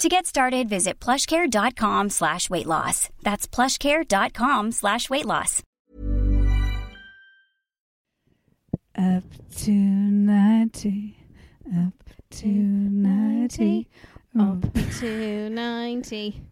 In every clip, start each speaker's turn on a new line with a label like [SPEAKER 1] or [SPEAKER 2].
[SPEAKER 1] To get started, visit plushcare.com slash weight loss. That's plushcare.com slash weight loss.
[SPEAKER 2] Up to 90, up to 90,
[SPEAKER 3] Up to 90.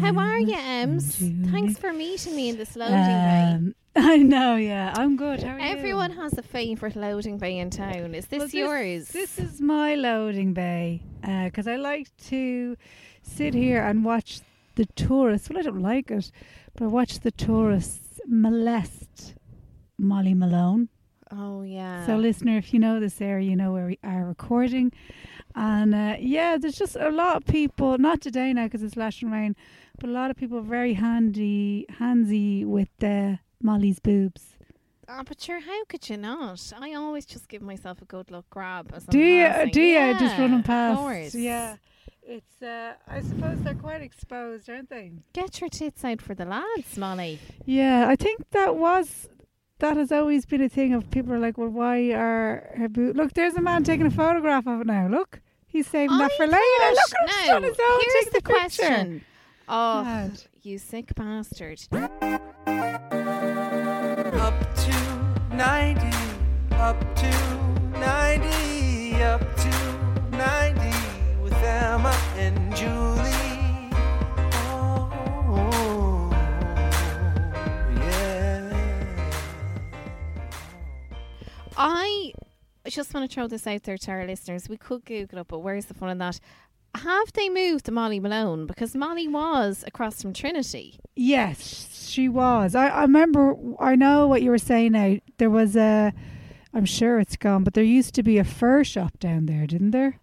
[SPEAKER 3] How are you, Ems? Thanks for meeting me in this loading bay.
[SPEAKER 2] Um, I know, yeah. I'm good. How are you?
[SPEAKER 3] Everyone has a favourite loading bay in town. Is this
[SPEAKER 2] Well,
[SPEAKER 3] yours?
[SPEAKER 2] This is my loading bay because I like to sit here and watch the tourists. Well, I don't like it, but I watch the tourists molest Molly Malone.
[SPEAKER 3] oh, yeah.
[SPEAKER 2] So, listener, if you know this area, you know where we are recording. And uh, yeah, there's just a lot of people, not today now because it's lashing rain, but a lot of people very handy, handsy with uh, Molly's boobs.
[SPEAKER 3] Oh, but sure, how could you not? I always just give myself a good luck grab. As I'm
[SPEAKER 2] Do you?
[SPEAKER 3] passing.
[SPEAKER 2] Do you? Just
[SPEAKER 3] Yeah,
[SPEAKER 2] running past. Yeah. It's. Uh, I suppose they're quite exposed, aren't they?
[SPEAKER 3] Get your tits out for the lads, Molly.
[SPEAKER 2] Yeah, I think that was. That has always been a thing of people are like, well, why are her boobs? Look, there's a man taking a photograph of it now. Look, he's saving that
[SPEAKER 3] oh,
[SPEAKER 2] for later. Look, he's
[SPEAKER 3] now,
[SPEAKER 2] on his own.
[SPEAKER 3] here's
[SPEAKER 2] taking
[SPEAKER 3] the
[SPEAKER 2] picture.
[SPEAKER 3] question. Oh,
[SPEAKER 2] Mad.
[SPEAKER 3] you sick bastard.
[SPEAKER 4] Up to 90, up to 90, up to 90 with Emma and Julie.
[SPEAKER 3] I just want to throw this out there to our listeners. We could Google it, but where's the fun in that? Have they moved to Molly Malone? Because Molly was across from Trinity.
[SPEAKER 2] Yes, she was. I, I remember. I know what you were saying. Now there was a. I'm sure it's gone, but there used to be a fur shop down there, didn't there?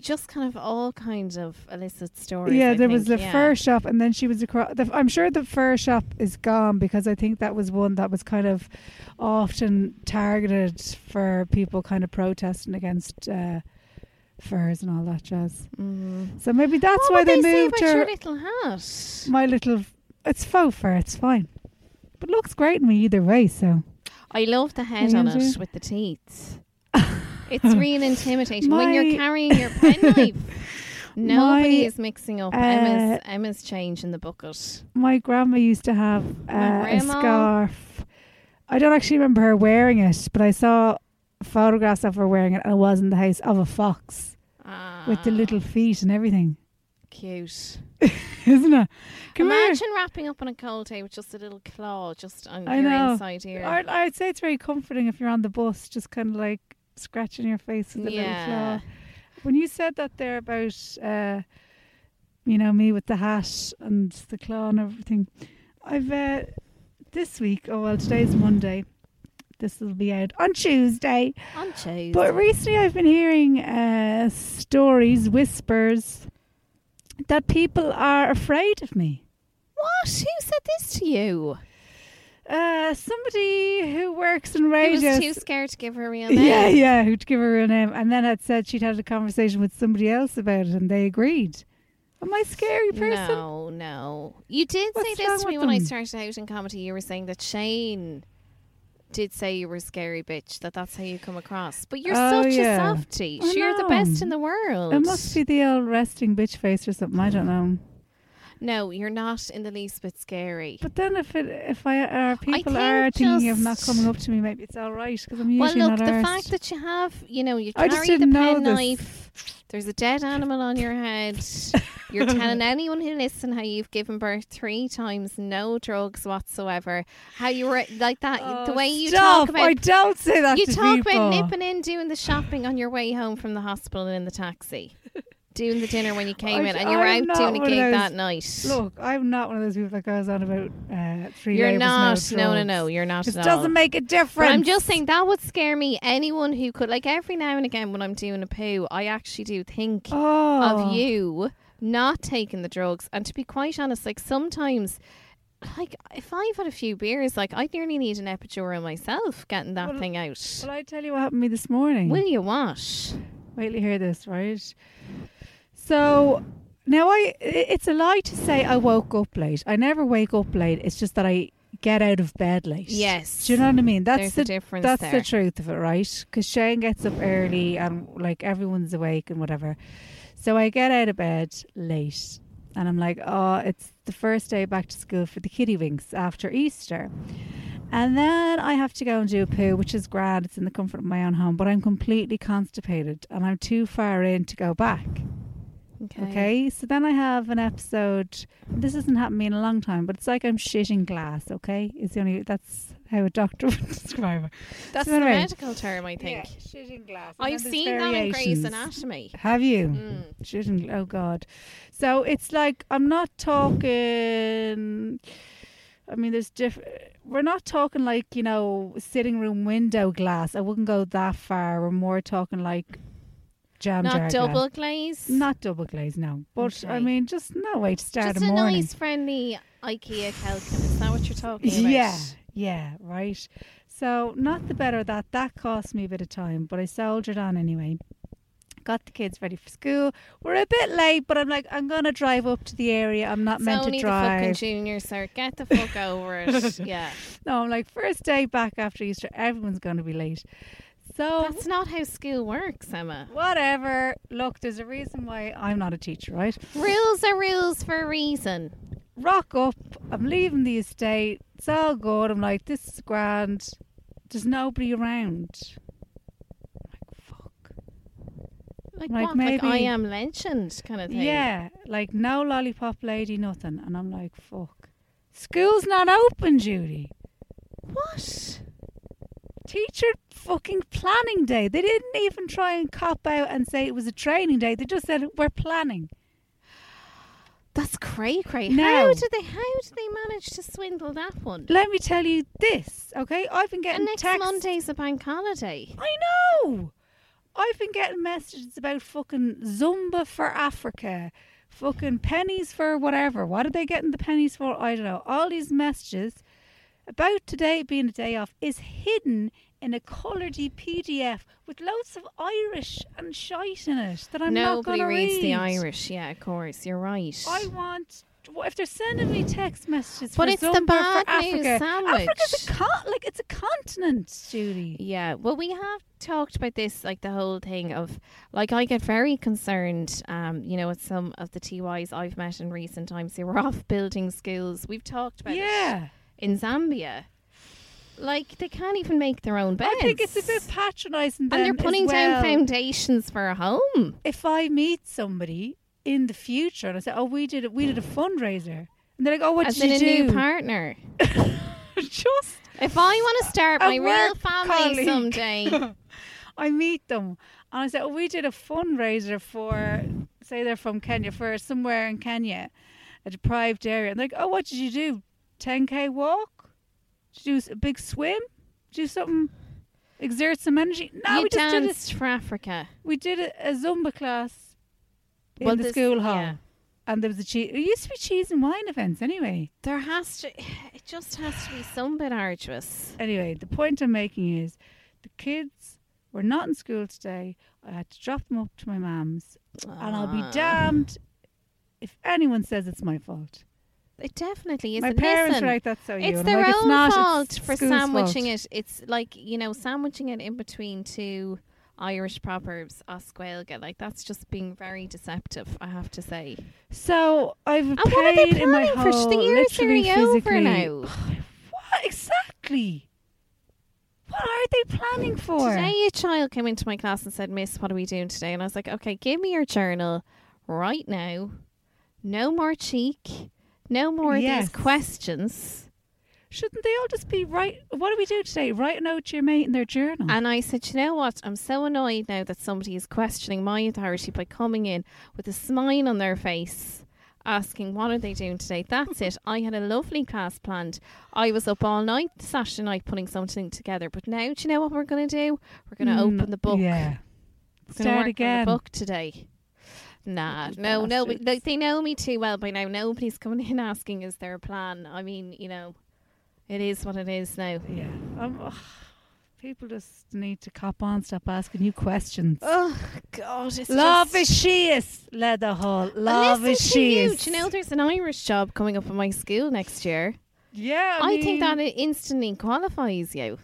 [SPEAKER 3] Just kind of all kinds of illicit stories.
[SPEAKER 2] yeah,
[SPEAKER 3] I
[SPEAKER 2] there was the
[SPEAKER 3] yeah.
[SPEAKER 2] fur shop, and then she was across. The, I'm sure the fur shop is gone because I think that was one that was kind of often targeted for people kind of protesting against uh, furs and all that jazz.
[SPEAKER 3] Mm.
[SPEAKER 2] So maybe that's why they,
[SPEAKER 3] they,
[SPEAKER 2] moved her.
[SPEAKER 3] your little hat?
[SPEAKER 2] my little. It's faux fur. It's fine, but looks great on me either way. So.
[SPEAKER 3] I love the head on it with the teeth. It's real intimidating when you're carrying your penknife. Nobody
[SPEAKER 2] My,
[SPEAKER 3] is mixing up
[SPEAKER 2] uh,
[SPEAKER 3] Emma's Emma's change in the bucket.
[SPEAKER 2] My grandma used to have uh, a scarf. I don't actually remember her wearing it, but I saw photographs of her wearing it, and it was in the house of a fox with the
[SPEAKER 3] Ah,
[SPEAKER 2] little feet and everything,
[SPEAKER 3] cute.
[SPEAKER 2] isn't it? Come
[SPEAKER 3] Imagine wrapping up on a cold day with just a little claw just on
[SPEAKER 2] I
[SPEAKER 3] your
[SPEAKER 2] know.
[SPEAKER 3] inside
[SPEAKER 2] here. I'd say it's very comforting if you're on the bus, just kind of like scratching your face with a little claw. When you said that there about, uh, you know, me with the hat and the claw and everything, I've uh, this week. Oh well, today's Monday. This will be out on Tuesday.
[SPEAKER 3] On Tuesday.
[SPEAKER 2] But recently, I've been hearing uh, stories, whispers, that people are afraid of me.
[SPEAKER 3] what? Who said this to you?
[SPEAKER 2] Uh, somebody who works in
[SPEAKER 3] Who
[SPEAKER 2] radio.
[SPEAKER 3] was too scared to give her real name?
[SPEAKER 2] Yeah, yeah, who'd give her real name, and then had said she'd had a conversation with somebody else about it, and they agreed. Am I a scary person?
[SPEAKER 3] No, no. You did say
[SPEAKER 2] What's wrong
[SPEAKER 3] this to me when I started out in comedy. You were saying that Shane did say you were a scary bitch. That that's how you come across. But you're
[SPEAKER 2] Oh,
[SPEAKER 3] such
[SPEAKER 2] yeah.
[SPEAKER 3] a softie. You're the best in the world.
[SPEAKER 2] It must be the old resting bitch face or something. I don't know.
[SPEAKER 3] No, you're not in the least bit scary.
[SPEAKER 2] But then if it if I uh, are people
[SPEAKER 3] think
[SPEAKER 2] are thinking of not coming up to me, maybe it's all right because I'm usually Well,
[SPEAKER 3] look,
[SPEAKER 2] not
[SPEAKER 3] the
[SPEAKER 2] arsed.
[SPEAKER 3] fact that you have, you know, you carry the penknife. There's a dead animal on your head. You're telling anyone who listen how you've given birth three times, no drugs whatsoever. How you were like that. the oh, way you
[SPEAKER 2] Oh, Stop.
[SPEAKER 3] talk about
[SPEAKER 2] I don't say that
[SPEAKER 3] you
[SPEAKER 2] to
[SPEAKER 3] talk
[SPEAKER 2] people.
[SPEAKER 3] about nipping in, doing the shopping on your way home from the hospital and in the taxi, doing the dinner when you came
[SPEAKER 2] I-
[SPEAKER 3] in, and you were
[SPEAKER 2] I'm
[SPEAKER 3] out doing a gig that night.
[SPEAKER 2] Look, I'm not one of those people that goes on about uh, three
[SPEAKER 3] you're not.
[SPEAKER 2] No,
[SPEAKER 3] No, no. You're not.
[SPEAKER 2] It doesn't make a difference.
[SPEAKER 3] But I'm just saying that would scare me. Anyone who could, like, every now and again when I'm doing a poo, I actually do think
[SPEAKER 2] oh.
[SPEAKER 3] of you not taking the drugs. And to be quite honest, like sometimes, like if I've had a few beers, like I nearly need an epidural myself getting that
[SPEAKER 2] Well,
[SPEAKER 3] thing out.
[SPEAKER 2] Well, I tell you what happened to me this morning.
[SPEAKER 3] Will you what?
[SPEAKER 2] Wait till you hear this, right? So now I, it's a lie to say I woke up late. I never wake up late. It's just that I get out of bed late.
[SPEAKER 3] Yes.
[SPEAKER 2] Do you know what I mean? That's
[SPEAKER 3] There's
[SPEAKER 2] the
[SPEAKER 3] difference
[SPEAKER 2] That's
[SPEAKER 3] there.
[SPEAKER 2] the truth of it, right? Because Shane gets up early and like everyone's awake and whatever. So I get out of bed late, and I'm like, oh, it's the first day back to school for the kiddie winks after Easter. And then I have to go and do a poo, which is grand. It's in the comfort of my own home, but I'm completely constipated and I'm too far in to go back. Okay. So then I have an episode. This hasn't happened to me in a long time, but it's like I'm shitting glass. Okay, it's the only that's how a doctor would describe it.
[SPEAKER 3] That's
[SPEAKER 2] So
[SPEAKER 3] the
[SPEAKER 2] anyway.
[SPEAKER 3] medical term, I think.
[SPEAKER 2] shitting glass.
[SPEAKER 3] I've seen that in Grey's Anatomy.
[SPEAKER 2] Have you?
[SPEAKER 3] Mm.
[SPEAKER 2] Shitting. Oh God. So it's like I'm not talking. I mean, there's different. We're not talking like you know sitting room window glass. I wouldn't go that far. We're more talking like jam
[SPEAKER 3] Not double glaze.
[SPEAKER 2] Not double glaze, no. But I mean, just no way to start
[SPEAKER 3] Just
[SPEAKER 2] a
[SPEAKER 3] a
[SPEAKER 2] morning.
[SPEAKER 3] nice, friendly IKEA Kelkin. Is that what you're talking about?
[SPEAKER 2] Yeah, yeah, right. So not the better that that cost me a bit of time, but I soldiered on anyway. Got the kids ready for school. We're a bit late, but I'm like, I'm gonna drive up to the area. I'm not
[SPEAKER 3] It's
[SPEAKER 2] meant
[SPEAKER 3] only
[SPEAKER 2] to
[SPEAKER 3] the fucking
[SPEAKER 2] drive.
[SPEAKER 3] junior, sir. Get the fuck over it. Yeah.
[SPEAKER 2] no, I'm like, first day back after Easter, everyone's gonna be late. So
[SPEAKER 3] That's not how school works, Emma.
[SPEAKER 2] whatever. Look, there's a reason why I'm not a teacher, right?
[SPEAKER 3] Rules are rules for a reason.
[SPEAKER 2] rock up. I'm leaving the estate. It's all good. I'm like, this is grand. There's nobody around. I'm like, fuck.
[SPEAKER 3] Like,
[SPEAKER 2] Like
[SPEAKER 3] what? Like I am legend kind of thing.
[SPEAKER 2] Yeah, like no lollipop lady, nothing. And I'm like, fuck. School's not open, Judy.
[SPEAKER 3] What?
[SPEAKER 2] Teacher fucking planning day. They didn't even try and cop out and say it was a training day. They just said we're planning.
[SPEAKER 3] That's cray cray. How did they? How did they manage to swindle that one?
[SPEAKER 2] Let me tell you this, okay? I've been getting
[SPEAKER 3] And next
[SPEAKER 2] texts.
[SPEAKER 3] Monday's a bank holiday.
[SPEAKER 2] I know. I've been getting messages about fucking Zumba for Africa, fucking pennies for whatever. What are they getting the pennies for? I don't know. All these messages about today being a day off is hidden in a coloured PDF with loads of Irish and shite in it that I'm
[SPEAKER 3] Nobody
[SPEAKER 2] not going to
[SPEAKER 3] reads
[SPEAKER 2] read.
[SPEAKER 3] the Irish. Yeah, of course. You're right.
[SPEAKER 2] I want. If they're sending me text messages,
[SPEAKER 3] But it's the
[SPEAKER 2] Zumba
[SPEAKER 3] bad
[SPEAKER 2] for
[SPEAKER 3] news
[SPEAKER 2] Africa,
[SPEAKER 3] sandwich.
[SPEAKER 2] Africa's a con- like it's a continent, Judy.
[SPEAKER 3] Yeah, well, we have talked about this, like the whole thing of, like, I get very concerned, um, you know, with some of the TYs I've met in recent times who were off building schools. We've talked about it
[SPEAKER 2] Yeah.
[SPEAKER 3] In Zambia. Like, they can't even make their own beds.
[SPEAKER 2] I think it's a bit patronising.
[SPEAKER 3] And they're putting down foundations for a home.
[SPEAKER 2] If I meet somebody in the future and I say, "Oh, we did it. We did a fundraiser," and they're like, "Oh, what
[SPEAKER 3] As
[SPEAKER 2] did you
[SPEAKER 3] a
[SPEAKER 2] do?"
[SPEAKER 3] new partner.
[SPEAKER 2] Just
[SPEAKER 3] If I want to start my real family
[SPEAKER 2] colleague.
[SPEAKER 3] someday,
[SPEAKER 2] I meet them and I say, "Oh, we did a fundraiser for, say, they're from Kenya, for somewhere in Kenya, a deprived area." And they're like, "Oh, what did you do? 10k walk? Did you do a big swim? Did you do something?" Exert some energy. No,
[SPEAKER 3] you
[SPEAKER 2] we just did a
[SPEAKER 3] danced for Africa.
[SPEAKER 2] We did a, a Zumba class in
[SPEAKER 3] Well,
[SPEAKER 2] the
[SPEAKER 3] this-
[SPEAKER 2] school hall.
[SPEAKER 3] yeah.
[SPEAKER 2] And there was a cheese. It used to be cheese and wine events anyway.
[SPEAKER 3] There has to, it just has to be some bit arduous.
[SPEAKER 2] Anyway, the point I'm making is the kids were not in school today. I had to drop them up to my mum's. And I'll be
[SPEAKER 3] Ah.
[SPEAKER 2] damned if anyone says it's my fault.
[SPEAKER 3] It definitely is.
[SPEAKER 2] my parents
[SPEAKER 3] listen,
[SPEAKER 2] were like, that's so you.
[SPEAKER 3] It's their
[SPEAKER 2] like,
[SPEAKER 3] own
[SPEAKER 2] not,
[SPEAKER 3] fault
[SPEAKER 2] it's
[SPEAKER 3] for sandwiching
[SPEAKER 2] fault.
[SPEAKER 3] it. It's like you know, sandwiching it in between two Irish proverbs, Osquelga. Like that's just being very deceptive. I have to say.
[SPEAKER 2] So I've
[SPEAKER 3] And what are they
[SPEAKER 2] paid in my
[SPEAKER 3] for? The year's
[SPEAKER 2] literally
[SPEAKER 3] over now.
[SPEAKER 2] What exactly? What are they planning for?
[SPEAKER 3] Today, a child came into my class and said, "Miss, what are we doing today?" And I was like, "Okay, give me your journal right now." No more cheek. No more of
[SPEAKER 2] Yes.
[SPEAKER 3] these questions.
[SPEAKER 2] Shouldn't they all just be right? What do we do today? Write a note to your mate in their journal.
[SPEAKER 3] And I said, you know what? I'm so annoyed now that somebody is questioning my authority by coming in with a smile on their face, asking, what are they doing today? That's it. I had a lovely class planned. I was up all night Saturday night putting something together. But now, do you know what we're going to do? We're going to
[SPEAKER 2] Mm,
[SPEAKER 3] open the book.
[SPEAKER 2] Yeah.
[SPEAKER 3] We're gonna
[SPEAKER 2] Start
[SPEAKER 3] work
[SPEAKER 2] again.
[SPEAKER 3] on the book today. Nah, no, no. Like, they know me too well by now. Nobody's coming in asking, is there a plan? I mean, you know, it is what it is now.
[SPEAKER 2] Yeah. Um, people just need to cop on, stop asking you questions.
[SPEAKER 3] Oh, God. It's
[SPEAKER 2] Love is she is, Leather Hall. Love is
[SPEAKER 3] to
[SPEAKER 2] she
[SPEAKER 3] you. you know there's an Irish job coming up in my school next year?
[SPEAKER 2] Yeah,
[SPEAKER 3] I,
[SPEAKER 2] I,
[SPEAKER 3] think that it instantly qualifies you.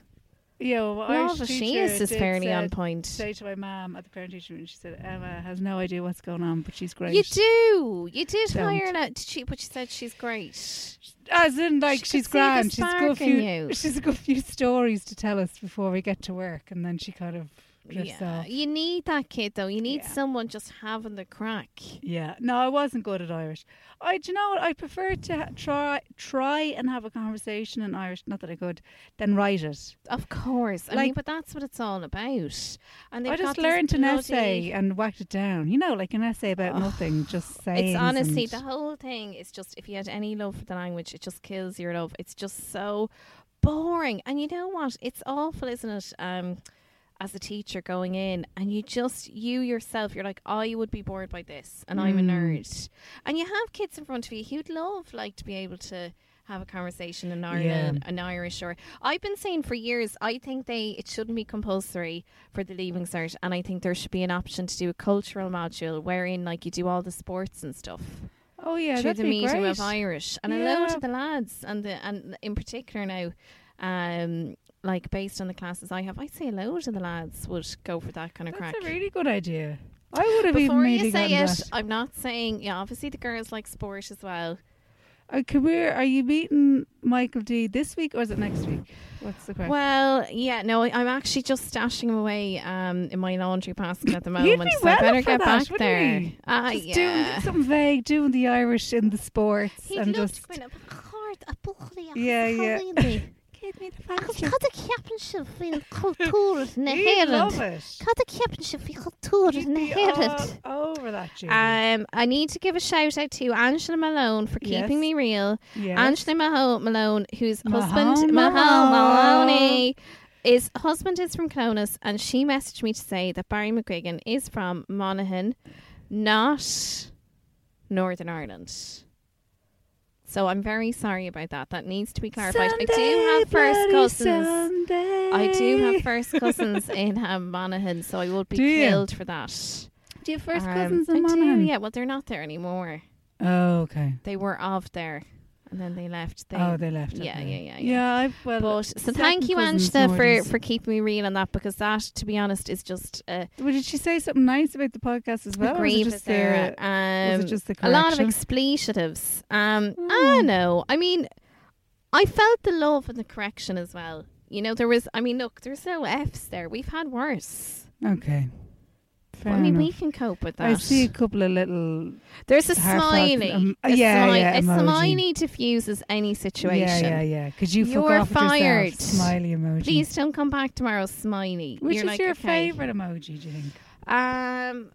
[SPEAKER 2] Yeah, well, Irish
[SPEAKER 3] she is is fairly on point.
[SPEAKER 2] Say to my mum at the parent teacher meeting, she said Emma has no idea what's going on, but she's great.
[SPEAKER 3] You do. You did
[SPEAKER 2] Don't.
[SPEAKER 3] hire her, did she, but she said she's great.
[SPEAKER 2] As in, like
[SPEAKER 3] She
[SPEAKER 2] she's grand. She's got a few.
[SPEAKER 3] you.
[SPEAKER 2] She's got a few stories to tell us before we get to work, and then she kind of drifts
[SPEAKER 3] Yeah, you need that kid though. You need
[SPEAKER 2] Yeah.
[SPEAKER 3] someone just having the crack.
[SPEAKER 2] Yeah, no, I wasn't good at Irish. I, do you know what? I prefer to ha- try try and have a conversation in Irish. Not that I could, than write it.
[SPEAKER 3] Of course, I mean,
[SPEAKER 2] Like-
[SPEAKER 3] but that's what it's all about. And
[SPEAKER 2] I just learned an essay and whacked it down. You know, like an essay about
[SPEAKER 3] Ugh.
[SPEAKER 2] nothing, just saying.
[SPEAKER 3] It's honestly the whole thing is just if you had any love for the language, it just kills your love. It's just so boring. And you know what? It's awful, isn't it? Um, as a teacher going in and you just you yourself you're like I would be bored by this and I'm a
[SPEAKER 2] Mm.
[SPEAKER 3] nerd and you have kids in front of you who'd love like to be able to have a conversation in Ireland an Irish or I've been saying for years I think they it shouldn't be compulsory for the leaving cert and I think there should be an option to do a cultural module wherein like you do all the sports and stuff
[SPEAKER 2] Oh yeah,
[SPEAKER 3] through the medium
[SPEAKER 2] great.
[SPEAKER 3] of Irish, and a load of the lads, and the and in particular now, um, like based on the classes I have, I'd say a load of the lads would go for that kind of
[SPEAKER 2] That's
[SPEAKER 3] crack.
[SPEAKER 2] That's a really good idea. I would have even
[SPEAKER 3] Before you say it,
[SPEAKER 2] that.
[SPEAKER 3] I'm not saying. Yeah, obviously the girls like sport as well.
[SPEAKER 2] Uh, Kabir, are you meeting Michael D this week or is it next week? What's the question?
[SPEAKER 3] Well, yeah, no, I- I'm actually just stashing him away um, in my laundry basket at the
[SPEAKER 2] He'd
[SPEAKER 3] moment.
[SPEAKER 2] be
[SPEAKER 3] so
[SPEAKER 2] well
[SPEAKER 3] I better get
[SPEAKER 2] that,
[SPEAKER 3] back there.
[SPEAKER 2] he?
[SPEAKER 3] Ah,
[SPEAKER 2] just
[SPEAKER 3] yeah.
[SPEAKER 2] doing something vague, doing the Irish in the sports,
[SPEAKER 3] He'd
[SPEAKER 2] and just
[SPEAKER 3] in a card, a
[SPEAKER 2] Yeah, yeah.
[SPEAKER 3] Give me the
[SPEAKER 2] Ach,
[SPEAKER 3] Cad a championship in culture na
[SPEAKER 2] he'd love
[SPEAKER 3] Héireann.
[SPEAKER 2] it.
[SPEAKER 3] Cad a championship in culture
[SPEAKER 2] He'd
[SPEAKER 3] na
[SPEAKER 2] be over that.
[SPEAKER 3] Um, I need to give a shout out to Angela Malone for
[SPEAKER 2] Yes.
[SPEAKER 3] keeping me real.
[SPEAKER 2] yes.
[SPEAKER 3] Angela Maho- Malone, whose
[SPEAKER 2] Mahone
[SPEAKER 3] husband. Mahone Maloney, his husband is from Clones, and she messaged me to say that Barry McGuigan is from Monaghan, not Northern Ireland. So I'm very sorry about that. That needs to be clarified. I do have first cousins.
[SPEAKER 2] Sunday.
[SPEAKER 3] I do have first cousins in um, Monaghan, so I would be
[SPEAKER 2] Do you?
[SPEAKER 3] killed for that.
[SPEAKER 2] Do you have first
[SPEAKER 3] Um,
[SPEAKER 2] cousins
[SPEAKER 3] I
[SPEAKER 2] in
[SPEAKER 3] do,
[SPEAKER 2] Monaghan?
[SPEAKER 3] yeah. Well, they're not there anymore.
[SPEAKER 2] Oh, okay.
[SPEAKER 3] They were of there, and then they left. They,
[SPEAKER 2] oh, they left.
[SPEAKER 3] yeah, yeah, yeah, yeah.
[SPEAKER 2] Yeah, I've well.
[SPEAKER 3] But so thank you, Angela, for, for keeping me real on that because that, to be honest, is just uh,
[SPEAKER 2] Well, did she say something nice about the podcast as well?
[SPEAKER 3] a
[SPEAKER 2] or was it just the-
[SPEAKER 3] error.
[SPEAKER 2] was
[SPEAKER 3] Um,
[SPEAKER 2] it just the
[SPEAKER 3] a lot of expletives. Um, I
[SPEAKER 2] Hmm.
[SPEAKER 3] don't know. I mean, I felt the love and the correction as well. You know, there was. I mean, look, there's no F's there. We've had worse.
[SPEAKER 2] Okay. Fair
[SPEAKER 3] I mean,
[SPEAKER 2] enough.
[SPEAKER 3] we can cope with that.
[SPEAKER 2] I see a couple of little.
[SPEAKER 3] There's a smiley.
[SPEAKER 2] um,
[SPEAKER 3] a
[SPEAKER 2] yeah,
[SPEAKER 3] smiley,
[SPEAKER 2] yeah,
[SPEAKER 3] a smiley diffuses any situation.
[SPEAKER 2] Yeah, yeah, yeah. Because you
[SPEAKER 3] You're fired.
[SPEAKER 2] yourself. Smiley emoji.
[SPEAKER 3] Please don't come back tomorrow, smiley.
[SPEAKER 2] Which
[SPEAKER 3] You're
[SPEAKER 2] is
[SPEAKER 3] like,
[SPEAKER 2] your
[SPEAKER 3] okay.
[SPEAKER 2] favourite emoji? Do you think?
[SPEAKER 3] Um,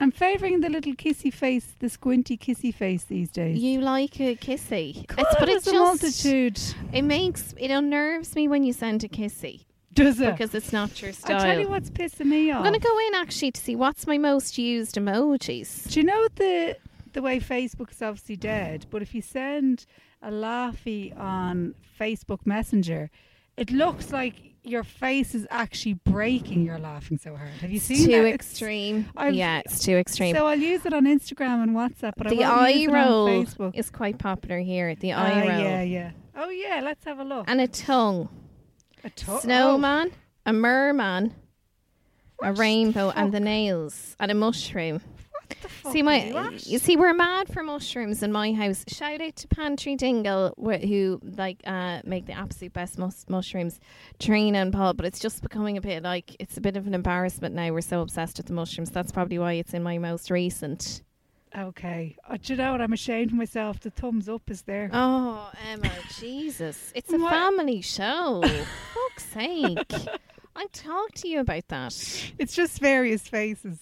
[SPEAKER 2] I'm favouring the little kissy face, the squinty kissy face these days.
[SPEAKER 3] you like a kissy.
[SPEAKER 2] God,
[SPEAKER 3] it's, but it's
[SPEAKER 2] a
[SPEAKER 3] just
[SPEAKER 2] multitude.
[SPEAKER 3] it makes it unnerves me when you send a kissy
[SPEAKER 2] Does it?
[SPEAKER 3] because it's not your style.
[SPEAKER 2] I tell you what's pissing me off.
[SPEAKER 3] I'm gonna go in actually to see what's my most used emojis.
[SPEAKER 2] Do you know the the way Facebook is obviously dead? But if you send a laughy on Facebook Messenger, it looks like your face is actually breaking. You're laughing so hard. Have you
[SPEAKER 3] It's
[SPEAKER 2] seen
[SPEAKER 3] too
[SPEAKER 2] that? It's-
[SPEAKER 3] extreme.
[SPEAKER 2] I've-
[SPEAKER 3] yeah, it's too extreme.
[SPEAKER 2] So I'll use it on Instagram and WhatsApp, but
[SPEAKER 3] the
[SPEAKER 2] I
[SPEAKER 3] eye roll
[SPEAKER 2] on Facebook.
[SPEAKER 3] is quite popular here. The
[SPEAKER 2] Ah,
[SPEAKER 3] eye roll
[SPEAKER 2] yeah, yeah. Oh yeah, let's have a look.
[SPEAKER 3] and a tongue.
[SPEAKER 2] A to-
[SPEAKER 3] snowman, a merman, a
[SPEAKER 2] What the
[SPEAKER 3] rainbow, and the nails, and a mushroom.
[SPEAKER 2] Oh, what the fuck
[SPEAKER 3] see my,
[SPEAKER 2] you
[SPEAKER 3] you see, we're mad for mushrooms in my house. Shout out to Pantry Dingle, wh- who like uh, make the absolute best mus- mushrooms, Trina and Paul. But it's just becoming a bit like it's a bit of an embarrassment now. We're so obsessed with the mushrooms. That's probably why it's in my most recent.
[SPEAKER 2] Okay. Uh, do you know what? I'm ashamed of myself. The thumbs up is there.
[SPEAKER 3] Oh, Emma, Jesus. It's a
[SPEAKER 2] What?
[SPEAKER 3] family show. Fuck's sake. I talked to you about that.
[SPEAKER 2] It's just various faces.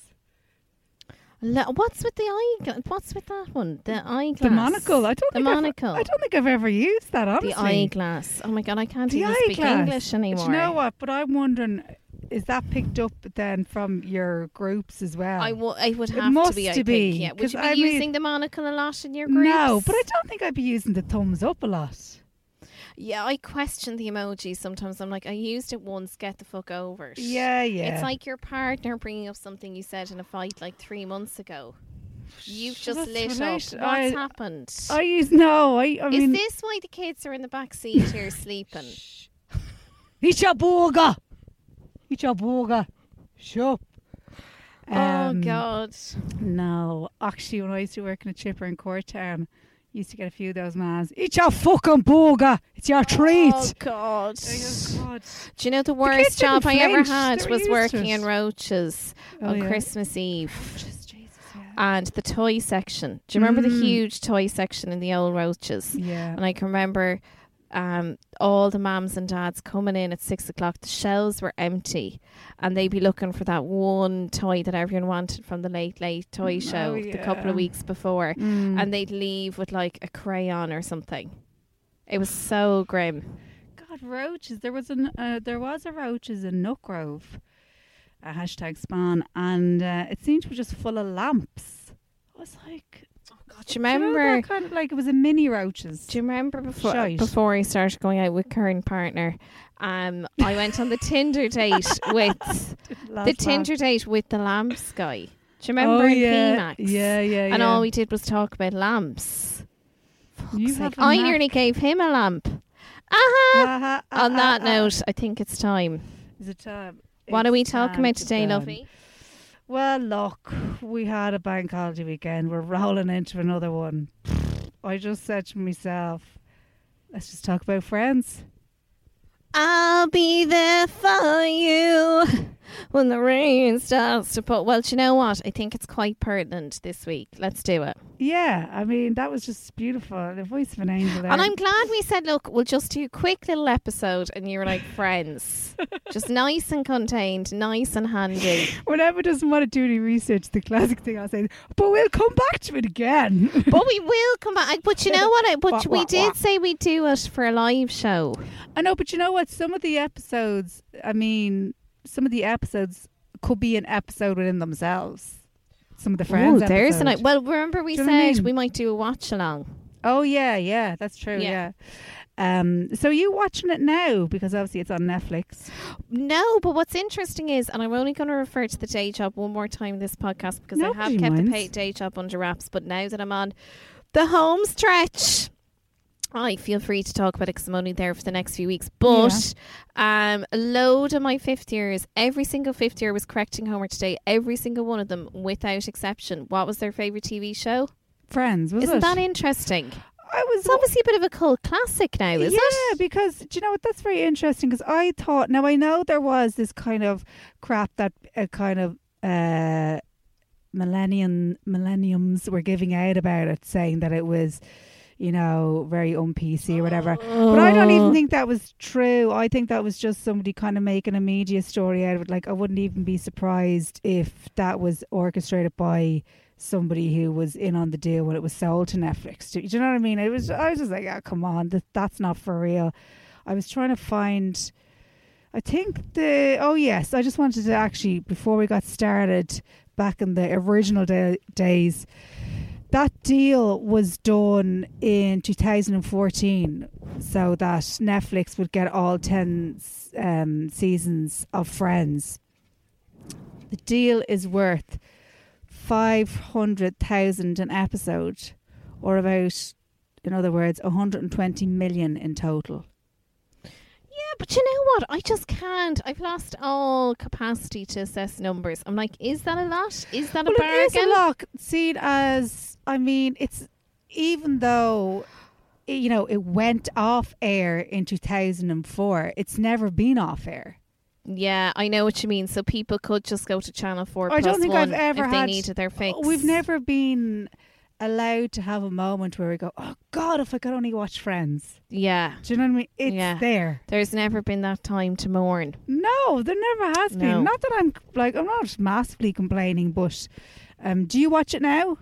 [SPEAKER 3] Lo- What's with the eye? gla- What's with that one? The eyeglass.
[SPEAKER 2] The monocle. I don't
[SPEAKER 3] The
[SPEAKER 2] think I've-
[SPEAKER 3] monocle.
[SPEAKER 2] I don't think I've ever used that. Honestly,
[SPEAKER 3] The eyeglass. Oh my god, I can't
[SPEAKER 2] The
[SPEAKER 3] even speak
[SPEAKER 2] eyeglass.
[SPEAKER 3] English
[SPEAKER 2] Do
[SPEAKER 3] anymore.
[SPEAKER 2] you know what? But I'm wondering, is that picked up then from your groups as well?
[SPEAKER 3] I, w- I would
[SPEAKER 2] It
[SPEAKER 3] have to be. I
[SPEAKER 2] to
[SPEAKER 3] think.
[SPEAKER 2] be,
[SPEAKER 3] Yeah. Would you be
[SPEAKER 2] I mean-
[SPEAKER 3] using the monocle a lot in your groups?
[SPEAKER 2] No, but I don't think I'd be using the thumbs up a lot.
[SPEAKER 3] Yeah, I question the emojis sometimes. I'm like, I used it once. Get the fuck over it.
[SPEAKER 2] Yeah, yeah.
[SPEAKER 3] It's like your partner bringing up something you said in a fight like three months ago. You've just
[SPEAKER 2] That's
[SPEAKER 3] lit
[SPEAKER 2] relation-
[SPEAKER 3] up. What's
[SPEAKER 2] I-
[SPEAKER 3] happened?
[SPEAKER 2] I use no. I. I
[SPEAKER 3] Is
[SPEAKER 2] mean,
[SPEAKER 3] this why the kids are in the back seat here sleeping?
[SPEAKER 2] Eat Eat your burger. Shut up.
[SPEAKER 3] oh
[SPEAKER 2] Um,
[SPEAKER 3] God!
[SPEAKER 2] No, actually, when I used to work in a chipper in court, Courtown, used to get a few of those mans. Eat your fucking burger. It's your treat.
[SPEAKER 3] Oh God!
[SPEAKER 2] God.
[SPEAKER 3] Do you know the worst job I ever had was working in Roches
[SPEAKER 2] Oh,
[SPEAKER 3] on
[SPEAKER 2] yeah.
[SPEAKER 3] Christmas Eve.
[SPEAKER 2] Jesus, yeah.
[SPEAKER 3] and the toy section. Do you remember the
[SPEAKER 2] Mm.
[SPEAKER 3] huge toy section in the old Roches?
[SPEAKER 2] Yeah.
[SPEAKER 3] And I can remember um, all the mums and dads coming in at six o'clock. The shelves were empty, and they'd be looking for that one toy that everyone wanted from the late late toy
[SPEAKER 2] Mm,
[SPEAKER 3] show
[SPEAKER 2] oh,
[SPEAKER 3] the couple of weeks before,
[SPEAKER 2] Mm.
[SPEAKER 3] and they'd leave with like a crayon or something. It was so grim.
[SPEAKER 2] God, Roches. There was an uh, there was a Roches in Nutgrove. a hashtag spawn, and uh, it seemed to be just full of lamps. I was like,
[SPEAKER 3] do you
[SPEAKER 2] do you know
[SPEAKER 3] remember?
[SPEAKER 2] that kind of like it was a mini Roches.
[SPEAKER 3] Do you remember before
[SPEAKER 2] Shite.
[SPEAKER 3] before I started going out with current partner? Um, I went on the Tinder date with the. Tinder date with the lamps guy. Do you remember
[SPEAKER 2] oh, yeah. Yeah, yeah, yeah.
[SPEAKER 3] And all we did was talk about lamps.
[SPEAKER 2] You
[SPEAKER 3] Fuck's sake.
[SPEAKER 2] a
[SPEAKER 3] I nearly gave him a lamp. Aha!
[SPEAKER 2] Uh-huh,
[SPEAKER 3] On
[SPEAKER 2] uh,
[SPEAKER 3] that
[SPEAKER 2] uh, uh.
[SPEAKER 3] note, I think it's time.
[SPEAKER 2] Is it time?
[SPEAKER 3] What are we
[SPEAKER 2] It's
[SPEAKER 3] talking about today,
[SPEAKER 2] done.
[SPEAKER 3] lovey?
[SPEAKER 2] Well, look, we had a bank holiday weekend. We're rolling into another one. I just said to myself, let's just talk about friends.
[SPEAKER 3] I'll be there for you when the rain starts to put. Well, do you know what? I think it's quite pertinent this week. Let's do it.
[SPEAKER 2] Yeah, I mean, that was just beautiful. The voice of an angel there.
[SPEAKER 3] And I'm glad we said, look, we'll just do a quick little episode, and you were like friends, just nice and contained, nice and handy.
[SPEAKER 2] Whenever doesn't want to do any research, the classic thing I'll say, but we'll come back to it again.
[SPEAKER 3] But we will come back. But you know what? I, but we did say we'd do it for a live show.
[SPEAKER 2] I know, but you know what? Some of the episodes, I mean, some of the episodes could be an episode within themselves. Some of the friends.
[SPEAKER 3] Ooh, there's an. Well, remember we
[SPEAKER 2] Do you know what I
[SPEAKER 3] said
[SPEAKER 2] mean?
[SPEAKER 3] we might do a watch along.
[SPEAKER 2] Oh yeah, yeah, that's true.
[SPEAKER 3] Yeah.
[SPEAKER 2] Yeah. Um. So you watching it now because obviously it's on Netflix.
[SPEAKER 3] No, but what's interesting is, and I'm only going to refer to the day job one more time in this podcast because I have
[SPEAKER 2] Nobody
[SPEAKER 3] kept the
[SPEAKER 2] minds.
[SPEAKER 3] pay- day job under wraps. But now that I'm on the home stretch, I feel free to talk about it because I'm only there for the next few weeks. But um, a load of my fifth years, every single fifth year was correcting homework today. Every single one of them, without exception. What was their favorite TV show?
[SPEAKER 2] Friends, was
[SPEAKER 3] Isn't
[SPEAKER 2] it?
[SPEAKER 3] that interesting?
[SPEAKER 2] I was
[SPEAKER 3] It's obviously a bit of a cult classic now, is
[SPEAKER 2] yeah,
[SPEAKER 3] it?
[SPEAKER 2] Yeah, because do you know what? That's very interesting. Because I thought now I know there was this kind of crap that uh, kind of uh, millennium millenniums were giving out about it, saying that it was, you know, very un PC or whatever. But I don't
[SPEAKER 3] Oh.
[SPEAKER 2] even think that was true. I think that was just somebody kind of making a media story out of it. Like I wouldn't even be surprised if that was orchestrated by somebody who was in on the deal when it was sold to Netflix. Do you know what I mean? It was. I was just like, oh, come on, that, that's not for real. I was trying to find. I think the. Oh yes, I just wanted to actually before we got started back in the original da- days. That deal was done in 2014 so that Netflix would get all 10 um, seasons of Friends. The deal is worth 500,000 an episode, or about, in other words, 120 million in total.
[SPEAKER 3] But you know what? I just can't. I've lost all capacity to assess numbers. I'm like, is that a lot? Is that a
[SPEAKER 2] Well,
[SPEAKER 3] bargain?
[SPEAKER 2] it is a lot seen as, I mean, it's even though, you know, it went off air in 2004, it's never been off air.
[SPEAKER 3] Yeah, I know what you mean. So people could just go to Channel Four.
[SPEAKER 2] I don't think I've ever
[SPEAKER 3] if they
[SPEAKER 2] had-
[SPEAKER 3] needed their fix.
[SPEAKER 2] We've never been allowed to have a moment where we go, "Oh God, if I could only watch Friends."
[SPEAKER 3] Yeah,
[SPEAKER 2] Do you know what I mean? It's
[SPEAKER 3] Yeah.
[SPEAKER 2] there.
[SPEAKER 3] there's never been that time to mourn.
[SPEAKER 2] No, there never has
[SPEAKER 3] No.
[SPEAKER 2] been. Not that I'm like I'm not massively complaining, but um, do you watch it now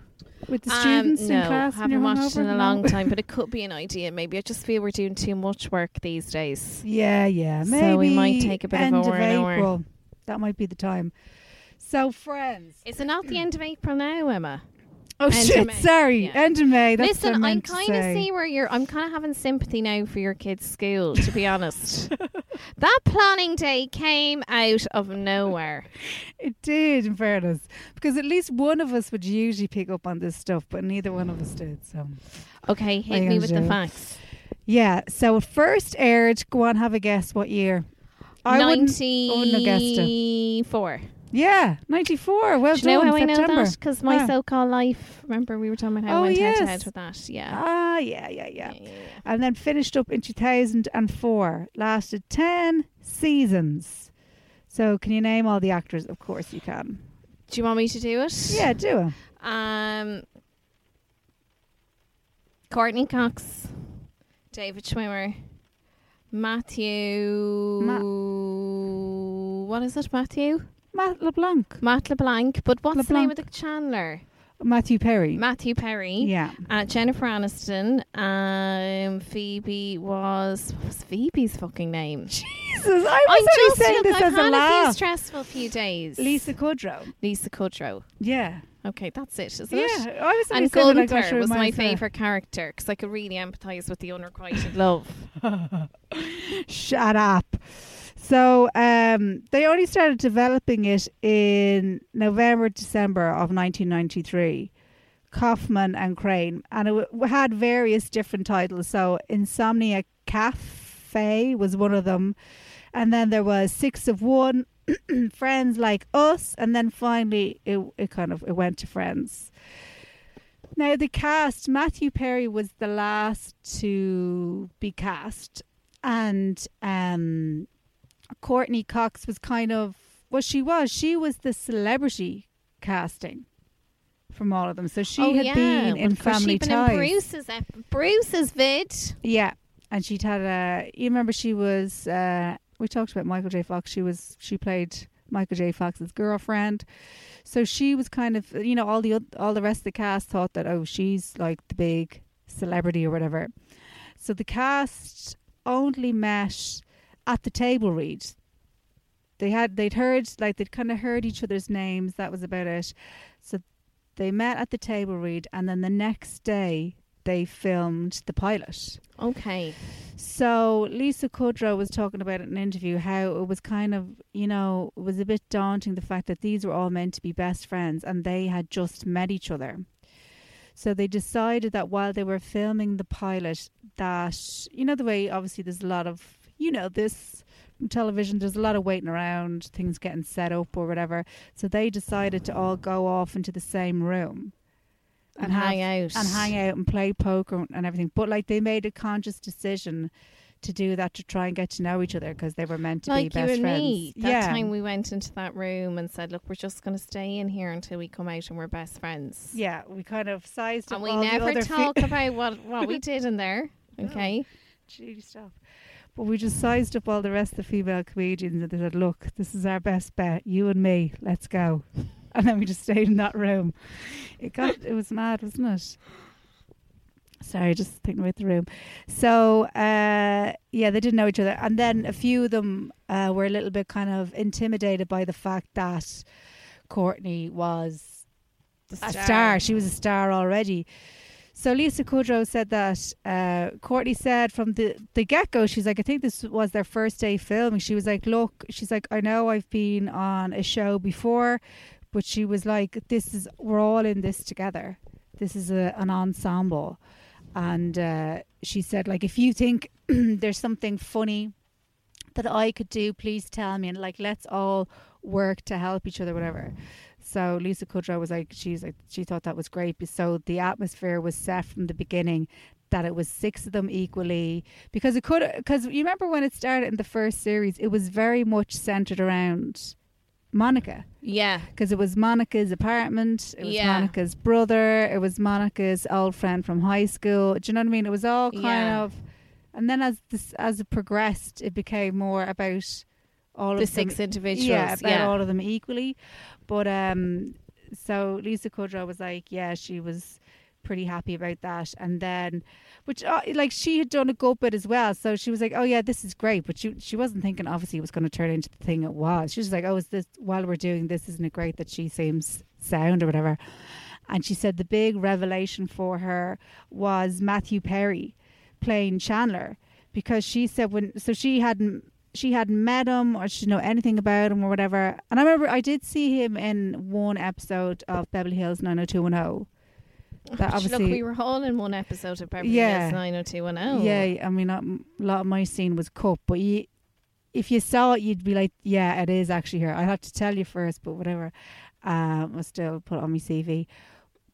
[SPEAKER 2] with the students
[SPEAKER 3] um, no,
[SPEAKER 2] in class? when
[SPEAKER 3] haven't watched it in a long time, but it could be an idea. Maybe I just feel we're doing too much work these days.
[SPEAKER 2] Yeah, yeah. Maybe
[SPEAKER 3] So we might take a bit of a
[SPEAKER 2] of
[SPEAKER 3] an hour.
[SPEAKER 2] April. That might be the time. So, friends.
[SPEAKER 3] Is it not the end of April now, Emma?
[SPEAKER 2] Oh
[SPEAKER 3] End
[SPEAKER 2] shit!
[SPEAKER 3] May.
[SPEAKER 2] Sorry,
[SPEAKER 3] Yeah.
[SPEAKER 2] end of May. That's
[SPEAKER 3] Listen, I kind of see where you're. I'm kind of having sympathy now for your kids' school. To be honest, that planning day came out of nowhere.
[SPEAKER 2] It did, in fairness, because at least one of us would usually pick up on this stuff, but neither one of us did. So,
[SPEAKER 3] Okay, hit me with the facts.
[SPEAKER 2] yeah. So it first aired. Go on, have a guess. What year? I wouldn't- I wouldn't have guessed it. Yeah, ninety four. Well
[SPEAKER 3] Do you know
[SPEAKER 2] done.
[SPEAKER 3] how I know that? Because my
[SPEAKER 2] Ah.
[SPEAKER 3] so-called life. Remember, we were talking about how
[SPEAKER 2] Oh,
[SPEAKER 3] I went head to
[SPEAKER 2] yes.
[SPEAKER 3] head with that. Yeah.
[SPEAKER 2] Ah, yeah, yeah, yeah.
[SPEAKER 3] yeah.
[SPEAKER 2] And then finished up in two thousand and four. Lasted ten seasons. So, can you name all the actors? Of course, you can.
[SPEAKER 3] Do you want me to do it?
[SPEAKER 2] Yeah, do it.
[SPEAKER 3] Um, Courteney Cox, David Schwimmer, Matthew. what is it, Matthew?
[SPEAKER 2] Matt LeBlanc,
[SPEAKER 3] Matt LeBlanc. But what's the name of
[SPEAKER 2] LeBlanc.
[SPEAKER 3] the Chandler?
[SPEAKER 2] Matthew Perry.
[SPEAKER 3] Matthew Perry.
[SPEAKER 2] yeah.
[SPEAKER 3] Uh, Jennifer Aniston. Um, Phoebe was what was Phoebe's fucking name?
[SPEAKER 2] Jesus, I was
[SPEAKER 3] I'm
[SPEAKER 2] only
[SPEAKER 3] just
[SPEAKER 2] saying this
[SPEAKER 3] I've
[SPEAKER 2] as a
[SPEAKER 3] had a few
[SPEAKER 2] laugh.
[SPEAKER 3] stressful few days.
[SPEAKER 2] Lisa Kudrow.
[SPEAKER 3] Lisa Kudrow.
[SPEAKER 2] Yeah.
[SPEAKER 3] Okay, that's it, isn't
[SPEAKER 2] Yeah,
[SPEAKER 3] it?
[SPEAKER 2] I was only
[SPEAKER 3] And
[SPEAKER 2] saying that I got
[SPEAKER 3] Gunther was my favourite character because I could really empathise with the unrequited love.
[SPEAKER 2] Shut up. So um, they only started developing it in November, December of 1993. Kauffman and Crane, and it w- had various different titles. So Insomnia Cafe was one of them, and then there was Six of One, Friends Like Us, and then finally it it kind of it went to Friends. Now the cast, Matthew Perry was the last to be cast, and um, Courteney Cox was kind of well, she was she was the celebrity casting from all of them. So she
[SPEAKER 3] oh,
[SPEAKER 2] had
[SPEAKER 3] yeah.
[SPEAKER 2] been in Family
[SPEAKER 3] she'd been
[SPEAKER 2] Ties.
[SPEAKER 3] in Bruce's, Bruce's vid.
[SPEAKER 2] Yeah, and she'd had a. You remember she was. Uh, we talked about Michael J. Fox. She was. She played Michael J. Fox's girlfriend. So she was kind of. You know, all the all the rest of the cast thought that oh, she's like the big celebrity or whatever. So the cast only met at the table read. They had they'd heard like they'd kind of heard each other's names. That was about it. So they met at the table read, and then the next day they filmed the pilot.
[SPEAKER 3] Okay.
[SPEAKER 2] So Lisa Kudrow was talking about in an interview how it was kind of, you know, it was a bit daunting the fact that these were all meant to be best friends and they had just met each other. So they decided that while they were filming the pilot, that you know the way obviously there's a lot of you know this television. There's a lot of waiting around, things getting set up or whatever. So they decided to all go off into the same room
[SPEAKER 3] And, hang out.
[SPEAKER 2] and hang out and play poker and everything. But like they made a conscious decision to do that to try and get to know each other because they were meant to
[SPEAKER 3] like
[SPEAKER 2] be
[SPEAKER 3] you
[SPEAKER 2] best
[SPEAKER 3] and
[SPEAKER 2] friends.
[SPEAKER 3] me. That
[SPEAKER 2] yeah,
[SPEAKER 3] time we went into that room and said, "Look, we're just going to stay in here until we come out and we're best friends."
[SPEAKER 2] yeah, we kind of sized
[SPEAKER 3] And
[SPEAKER 2] up
[SPEAKER 3] we
[SPEAKER 2] all the
[SPEAKER 3] never
[SPEAKER 2] other fe-
[SPEAKER 3] talk about what what we did in there. Okay.
[SPEAKER 2] Gee, stop. But we just sized up all the rest of the female comedians and they said, "Look, this is our best bet. You and me. Let's go." And then we just stayed in that room. It got it was mad, wasn't it? Sorry, just thinking about the room. So, uh, yeah, they didn't know each other, and then a few of them uh, were a little bit kind of intimidated by the fact that Courteney was
[SPEAKER 3] The
[SPEAKER 2] a star. She was a star already. So Lisa Kudrow said that uh, Courteney said from the, the get go, she's like, I think this was their first day filming. She was like, Look, she's like, I know I've been on a show before, but she was like, This is, we're all in this together. This is a, an ensemble. And uh, she said, like, if you think there's something funny that I could do, please tell me. And like, let's all work to help each other, whatever. So Lisa Kudrow was like, she's like, she thought that was great. So the atmosphere was set from the beginning that it was six of them equally because it could because you remember when it started in the first series it was very much centered around Monica
[SPEAKER 3] Yeah.
[SPEAKER 2] because it was Monica's apartment it was
[SPEAKER 3] Yeah.
[SPEAKER 2] Monica's brother it was Monica's old friend from high school do you know what I mean it was all kind
[SPEAKER 3] Yeah.
[SPEAKER 2] of and then as this as it progressed it became more about all
[SPEAKER 3] The
[SPEAKER 2] of them
[SPEAKER 3] six individuals.
[SPEAKER 2] yeah,
[SPEAKER 3] Yeah.
[SPEAKER 2] all of them equally. But um, so Lisa Kudrow was like, yeah, she was pretty happy about that. And then, which uh, like she had done a good bit as well, so she was like, oh yeah, this is great. But she she wasn't thinking obviously it was going to turn into the thing it was. She was like, oh, is this while we're doing this? Isn't it great that she seems sound or whatever? And she said the big revelation for her was Matthew Perry playing Chandler because she said when so she hadn't she hadn't met him or she didn't know anything about him or whatever. And I remember I did see him in one episode of Beverly Hills 90210. That
[SPEAKER 3] Look,
[SPEAKER 2] obviously
[SPEAKER 3] we were all in one episode of Beverly
[SPEAKER 2] Yeah.
[SPEAKER 3] Hills 90210.
[SPEAKER 2] Yeah, I mean a lot of my scene was cut, but you if you saw it you'd be like, yeah, it is actually her. I had to tell you first, but whatever. Um, I'll still put it on my CV.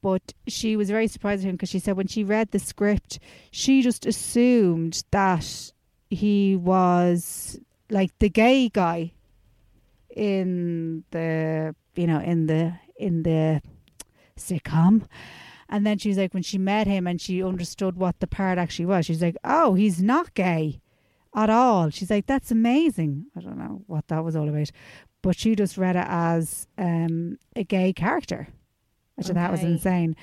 [SPEAKER 2] But she was very surprised at him because she said when she read the script, she just assumed that he was like the gay guy in the you know in the in the sitcom. And then she's like when she met him and she understood what the part actually was she's like oh he's not gay at all. She's like that's amazing. I don't know what that was all about but she just read it as um, a gay character. Which I thought that
[SPEAKER 3] was
[SPEAKER 2] insane.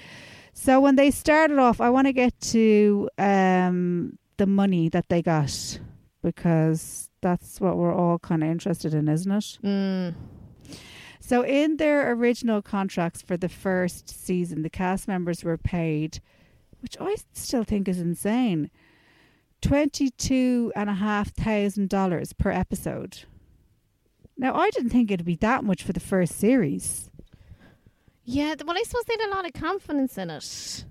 [SPEAKER 2] So when they started off i want to get to um, the money that they got because that's what we're all kind of interested in isn't it
[SPEAKER 3] Mm.
[SPEAKER 2] so, in their original contracts for the first season, the cast members were paid, which I still think is insane, twenty-two and a half thousand dollars per episode. Now, I didn't think it'd be that much for the first series.
[SPEAKER 3] Yeah, well, I suppose they had a lot of confidence in it.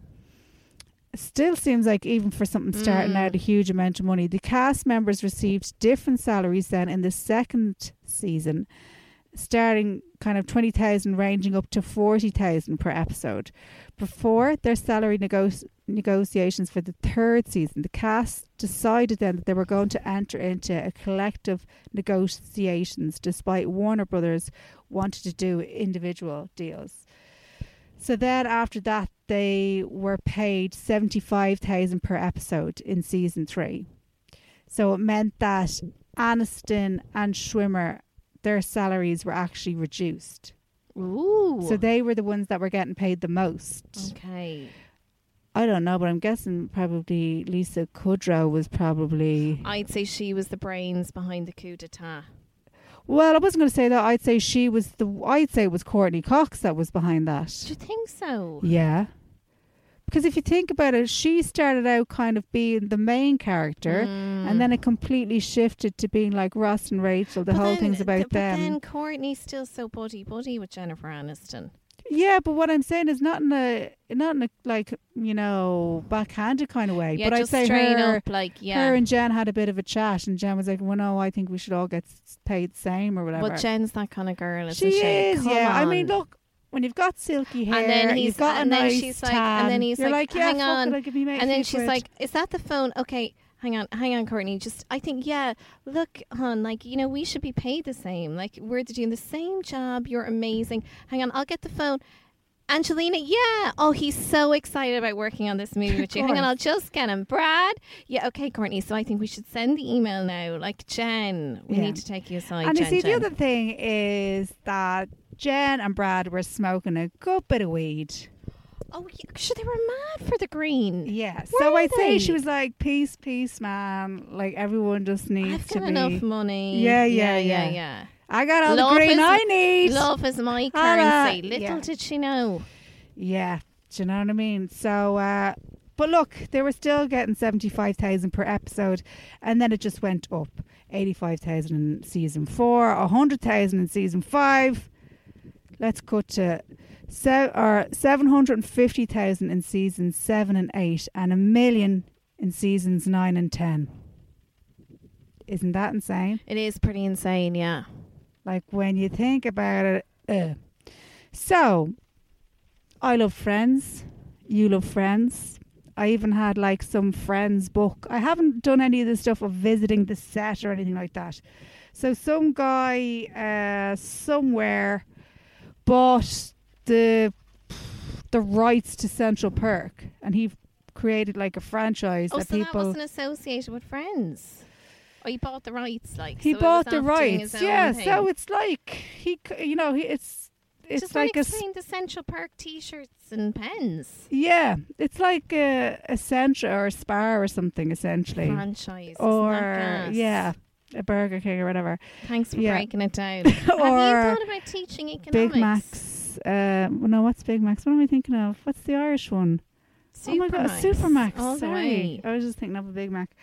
[SPEAKER 2] Still seems like even for something starting
[SPEAKER 3] Mm.
[SPEAKER 2] out a huge amount of money. The cast members received different salaries then in the second season, starting kind of twenty thousand, ranging up to forty thousand per episode. Before their salary nego- negotiations for the third season, the cast decided then that they were going to enter into a collective negotiations, despite Warner Brothers wanted to do individual deals. So then after that, they were paid seventy five thousand per episode in season three. So it meant that Aniston and Schwimmer, their salaries were actually reduced.
[SPEAKER 3] Ooh.
[SPEAKER 2] So they were the ones that were getting paid the most.
[SPEAKER 3] okay.
[SPEAKER 2] I don't know, but I'm guessing probably Lisa Kudrow was probably.
[SPEAKER 3] I'd say she was the brains behind the coup d'etat.
[SPEAKER 2] Well, I wasn't going to say that. I'd say she was the. I'd say it was Courteney Cox that was behind that.
[SPEAKER 3] Do you think so?
[SPEAKER 2] Yeah. Because if you think about it, she started out kind of being the main character,
[SPEAKER 3] Mm.
[SPEAKER 2] and then it completely shifted to being like Ross and Rachel. The
[SPEAKER 3] But
[SPEAKER 2] whole
[SPEAKER 3] then-
[SPEAKER 2] thing's about
[SPEAKER 3] th- but
[SPEAKER 2] them.
[SPEAKER 3] then Courteney's still so buddy buddy with Jennifer Aniston.
[SPEAKER 2] Yeah, but what I'm saying is not in a not in a like you know backhanded kind of way.
[SPEAKER 3] Yeah,
[SPEAKER 2] but I'd
[SPEAKER 3] just
[SPEAKER 2] say her,
[SPEAKER 3] up, like yeah.
[SPEAKER 2] her and Jen had a bit of a chat, and Jen was like, "Well, no, I think we should all get paid the same or whatever."
[SPEAKER 3] but Jen's that kind of girl,
[SPEAKER 2] she is,
[SPEAKER 3] Come
[SPEAKER 2] yeah. I mean, look. When you've got silky hair,
[SPEAKER 3] And then he's-
[SPEAKER 2] you've got a
[SPEAKER 3] and then
[SPEAKER 2] nice
[SPEAKER 3] she's like-
[SPEAKER 2] tan,
[SPEAKER 3] and then he's
[SPEAKER 2] you're
[SPEAKER 3] like,
[SPEAKER 2] like, yeah,
[SPEAKER 3] "Hang
[SPEAKER 2] fuck
[SPEAKER 3] on."
[SPEAKER 2] it, I'll you mate a
[SPEAKER 3] And then she's like, "Is that the phone? Okay, hang on, hang on, Courteney. Just, I think, yeah. Look, hon, like you know, we should be paid the same. Like we're doing the same job. You're amazing. Hang on, I'll get the phone." Angelina, yeah. Oh, he's so excited about working on this movie with you. Hang on. I'll just get him. Brad, yeah, okay, Courteney. So I think we should send the email now. Like Jen, we
[SPEAKER 2] Yeah.
[SPEAKER 3] need to take you aside.
[SPEAKER 2] And you
[SPEAKER 3] Jen,
[SPEAKER 2] see, the other thing is that Jen and Brad were smoking a good bit of weed.
[SPEAKER 3] Oh, sure, they were mad for the green.
[SPEAKER 2] Yeah.
[SPEAKER 3] Were
[SPEAKER 2] so I'd say she was like, peace, peace, man. Like, everyone just needs
[SPEAKER 3] I've
[SPEAKER 2] to
[SPEAKER 3] got
[SPEAKER 2] be.
[SPEAKER 3] enough money.
[SPEAKER 2] Yeah, yeah,
[SPEAKER 3] yeah,
[SPEAKER 2] yeah.
[SPEAKER 3] yeah.
[SPEAKER 2] I got all
[SPEAKER 3] Love
[SPEAKER 2] the green
[SPEAKER 3] is-
[SPEAKER 2] I need.
[SPEAKER 3] Love is my currency. Little
[SPEAKER 2] yeah.
[SPEAKER 3] did she know.
[SPEAKER 2] Yeah. Do you know what I mean? So, uh, but look, they were still getting 75,000 per episode. And then it just went up 85,000 in season four, 100,000 in season five. Let's cut to se- or 750,000 in seasons seven and eight, and a million in seasons nine and 10. Isn't that insane?
[SPEAKER 3] It is pretty insane, yeah.
[SPEAKER 2] Like when you think about it. Uh. So, I love Friends. You love Friends. I even had like some friends book. I haven't done any of the stuff of visiting the set or anything like that. So some guy uh, somewhere bought the the rights to Central Perk, and he created like a franchise
[SPEAKER 3] Oh,
[SPEAKER 2] that
[SPEAKER 3] so
[SPEAKER 2] people.
[SPEAKER 3] that wasn't associated with friends. Oh, he bought the rights, like
[SPEAKER 2] he
[SPEAKER 3] so
[SPEAKER 2] bought the rights, yeah. So it's like he, you know, he, it's it's
[SPEAKER 3] Just
[SPEAKER 2] like a s-
[SPEAKER 3] explain the Central Perk T-shirts and pens
[SPEAKER 2] yeah, it's like a, a Centra or a Spar or something essentially,
[SPEAKER 3] franchise,
[SPEAKER 2] or yeah, a Burger King or whatever.
[SPEAKER 3] Thanks for
[SPEAKER 2] Yeah.
[SPEAKER 3] breaking it down. Have you thought about teaching economics?
[SPEAKER 2] Big Macs. Uh, no, what's Big Macs? What am I thinking of? What's the Irish one? oh my god,
[SPEAKER 3] Supermac's.
[SPEAKER 2] Supermac's.
[SPEAKER 3] All
[SPEAKER 2] Sorry. I was just thinking of a Big Mac.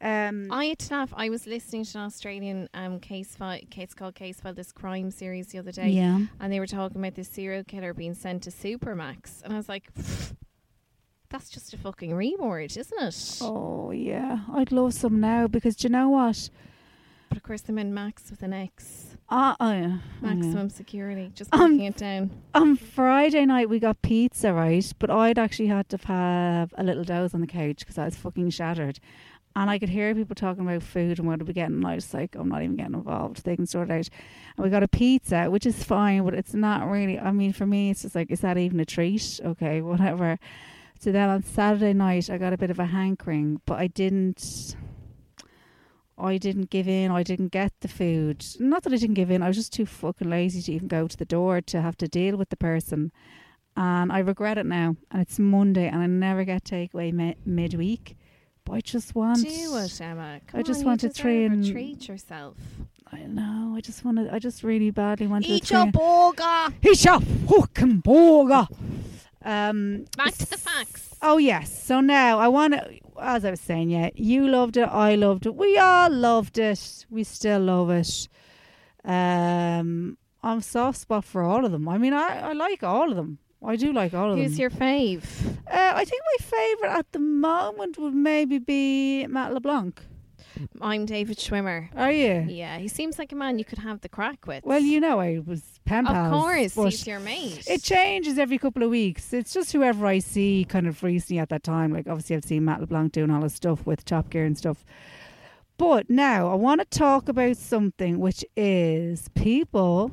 [SPEAKER 2] Um,
[SPEAKER 3] I had to laugh. I was listening to an Australian um, case file, case called Case File, this crime series the other day,
[SPEAKER 2] yeah.
[SPEAKER 3] and they were talking about this serial killer being sent to Supermax, and I was like, "That's just a fucking reward, isn't it?"
[SPEAKER 2] Oh yeah, I'd love some now because do you know what?
[SPEAKER 3] But of course, they meant Max with an X,
[SPEAKER 2] Uh, oh, yeah. oh, yeah.
[SPEAKER 3] maximum security. Just
[SPEAKER 2] Um,
[SPEAKER 3] it down.
[SPEAKER 2] On Friday night we got pizza, right? But I'd actually had to have a little doze on the couch because I was fucking shattered. And I could hear people talking about food and what are we getting. And I was like, I'm not even getting involved. They can sort it out. And we got a pizza, which is fine, but it's not really. I mean, for me, it's just like, is that even a treat? Okay, whatever. So then on Saturday night, I got a bit of a hankering, but I didn't. I didn't give in. I didn't get the food. Not that I didn't give in. I was just too fucking lazy to even go to the door to have to deal with the person. And I regret it now. And it's Monday, and I never get takeaway mi- midweek. But I just want.
[SPEAKER 3] Do it, Emma. Come
[SPEAKER 2] I just
[SPEAKER 3] on,
[SPEAKER 2] to and-
[SPEAKER 3] treat yourself.
[SPEAKER 2] I know. I just want to. I just really badly want to.
[SPEAKER 3] Eat your burger.
[SPEAKER 2] Eat your fucking burger. Um.
[SPEAKER 3] Back to the facts.
[SPEAKER 2] Oh yes. So now I want to, as I was saying, yeah, you loved it, I loved it, we all loved it, we still love it. Um, I'm soft spot for all of them. I mean, I, I like all of them. I do like all of
[SPEAKER 3] Who's
[SPEAKER 2] them.
[SPEAKER 3] Who's your fave?
[SPEAKER 2] uh, I think my favourite at the moment would maybe be Matt LeBlanc.
[SPEAKER 3] I'm David Schwimmer.
[SPEAKER 2] Are you?
[SPEAKER 3] Yeah, he seems like a man you could have the crack with.
[SPEAKER 2] Well, you know, I was pen pals.
[SPEAKER 3] of course,
[SPEAKER 2] but
[SPEAKER 3] he's your mate.
[SPEAKER 2] It changes every couple of weeks. It's just whoever I see kind of recently at that time. Like obviously I've seen Matt LeBlanc doing all his stuff with Top Gear and stuff. But now I want to talk about something which is people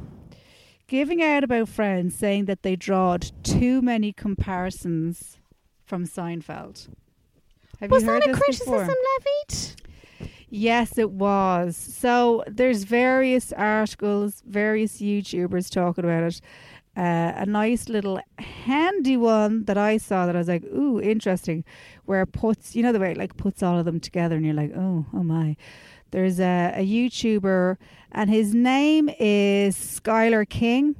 [SPEAKER 2] giving out about friends saying that they drawed too many comparisons from Seinfeld. Have
[SPEAKER 3] was
[SPEAKER 2] you heard
[SPEAKER 3] that a criticism
[SPEAKER 2] before?
[SPEAKER 3] levied?
[SPEAKER 2] Yes, it was. So there's various articles, various YouTubers talking about it. Uh, a nice little handy one that I saw that I was like, ooh, interesting, where it puts, you know, the way it like puts all of them together and you're like, oh, oh my. There's a, a YouTuber and his name is Skylar King.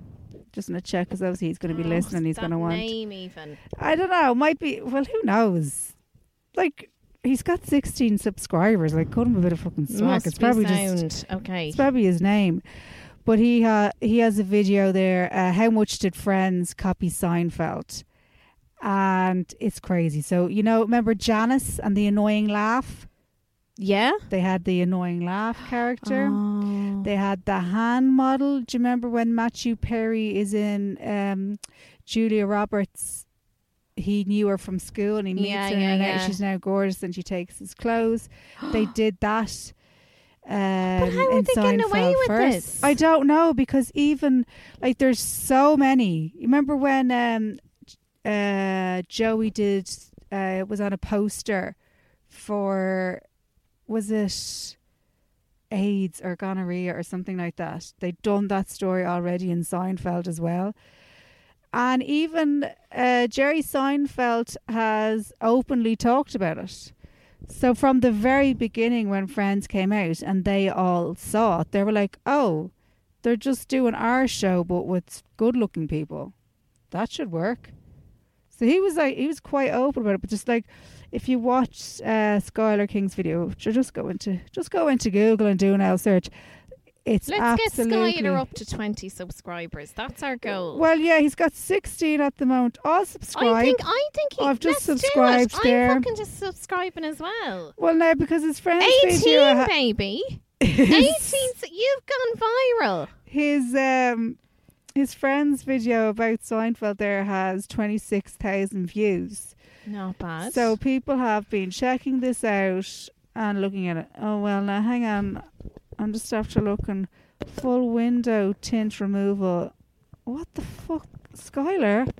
[SPEAKER 2] Just to check because obviously he's going to be
[SPEAKER 3] Oh,
[SPEAKER 2] listening. He's to want.
[SPEAKER 3] name even.
[SPEAKER 2] I don't know. Might be. Well, who knows? Like, he's got 16 subscribers. Like, cut him a bit of fucking slack. It's probably just.
[SPEAKER 3] okay.
[SPEAKER 2] It's probably his name. But he ha- he has a video there. Uh, how much did Friends copy Seinfeld? And it's crazy. So you know, remember Janice and the annoying laugh?
[SPEAKER 3] Yeah.
[SPEAKER 2] They had the annoying laugh character.
[SPEAKER 3] Oh.
[SPEAKER 2] They had the hand model. Do you remember when Matthew Perry is in um, Julia Roberts? He knew her from school and he meets
[SPEAKER 3] Yeah,
[SPEAKER 2] her
[SPEAKER 3] yeah,
[SPEAKER 2] and
[SPEAKER 3] yeah.
[SPEAKER 2] she's now gorgeous and she takes his clothes. they did that. Um,
[SPEAKER 3] how are
[SPEAKER 2] in
[SPEAKER 3] they getting away with
[SPEAKER 2] first.
[SPEAKER 3] this?
[SPEAKER 2] I don't know because even like there's so many. You remember when um, uh, Joey did uh, was on a poster for was it AIDS or gonorrhea or something like that. They'd done that story already in Seinfeld as well. And even uh, Jerry Seinfeld has openly talked about it. So from the very beginning, when Friends came out and they all saw it, they were like, "Oh, they're just doing our show, but with good-looking people. That should work." So he was like, he was quite open about it, but just like, if you watch uh, Skylar King's video, ju- just go into just go into Google and do an L search. It's
[SPEAKER 3] Let's get Skylar up to 20 subscribers. That's our goal.
[SPEAKER 2] well, yeah, he's got 16 at the moment. I'll subscribe.
[SPEAKER 3] I think I think he,
[SPEAKER 2] I've just
[SPEAKER 3] let's
[SPEAKER 2] subscribed
[SPEAKER 3] do it.
[SPEAKER 2] there.
[SPEAKER 3] I'm fucking just subscribing as well.
[SPEAKER 2] well, now because his friend's
[SPEAKER 3] 18,
[SPEAKER 2] video, ha-
[SPEAKER 3] baby. 18,
[SPEAKER 2] his,
[SPEAKER 3] you've gone viral.
[SPEAKER 2] his um his friend's video about Seinfeld there has 26,000 views.
[SPEAKER 3] Not bad.
[SPEAKER 2] So people have been checking this out and looking at it. Oh well, now hang on. I'm just after looking. Full window tint removal. What the fuck, Skylar?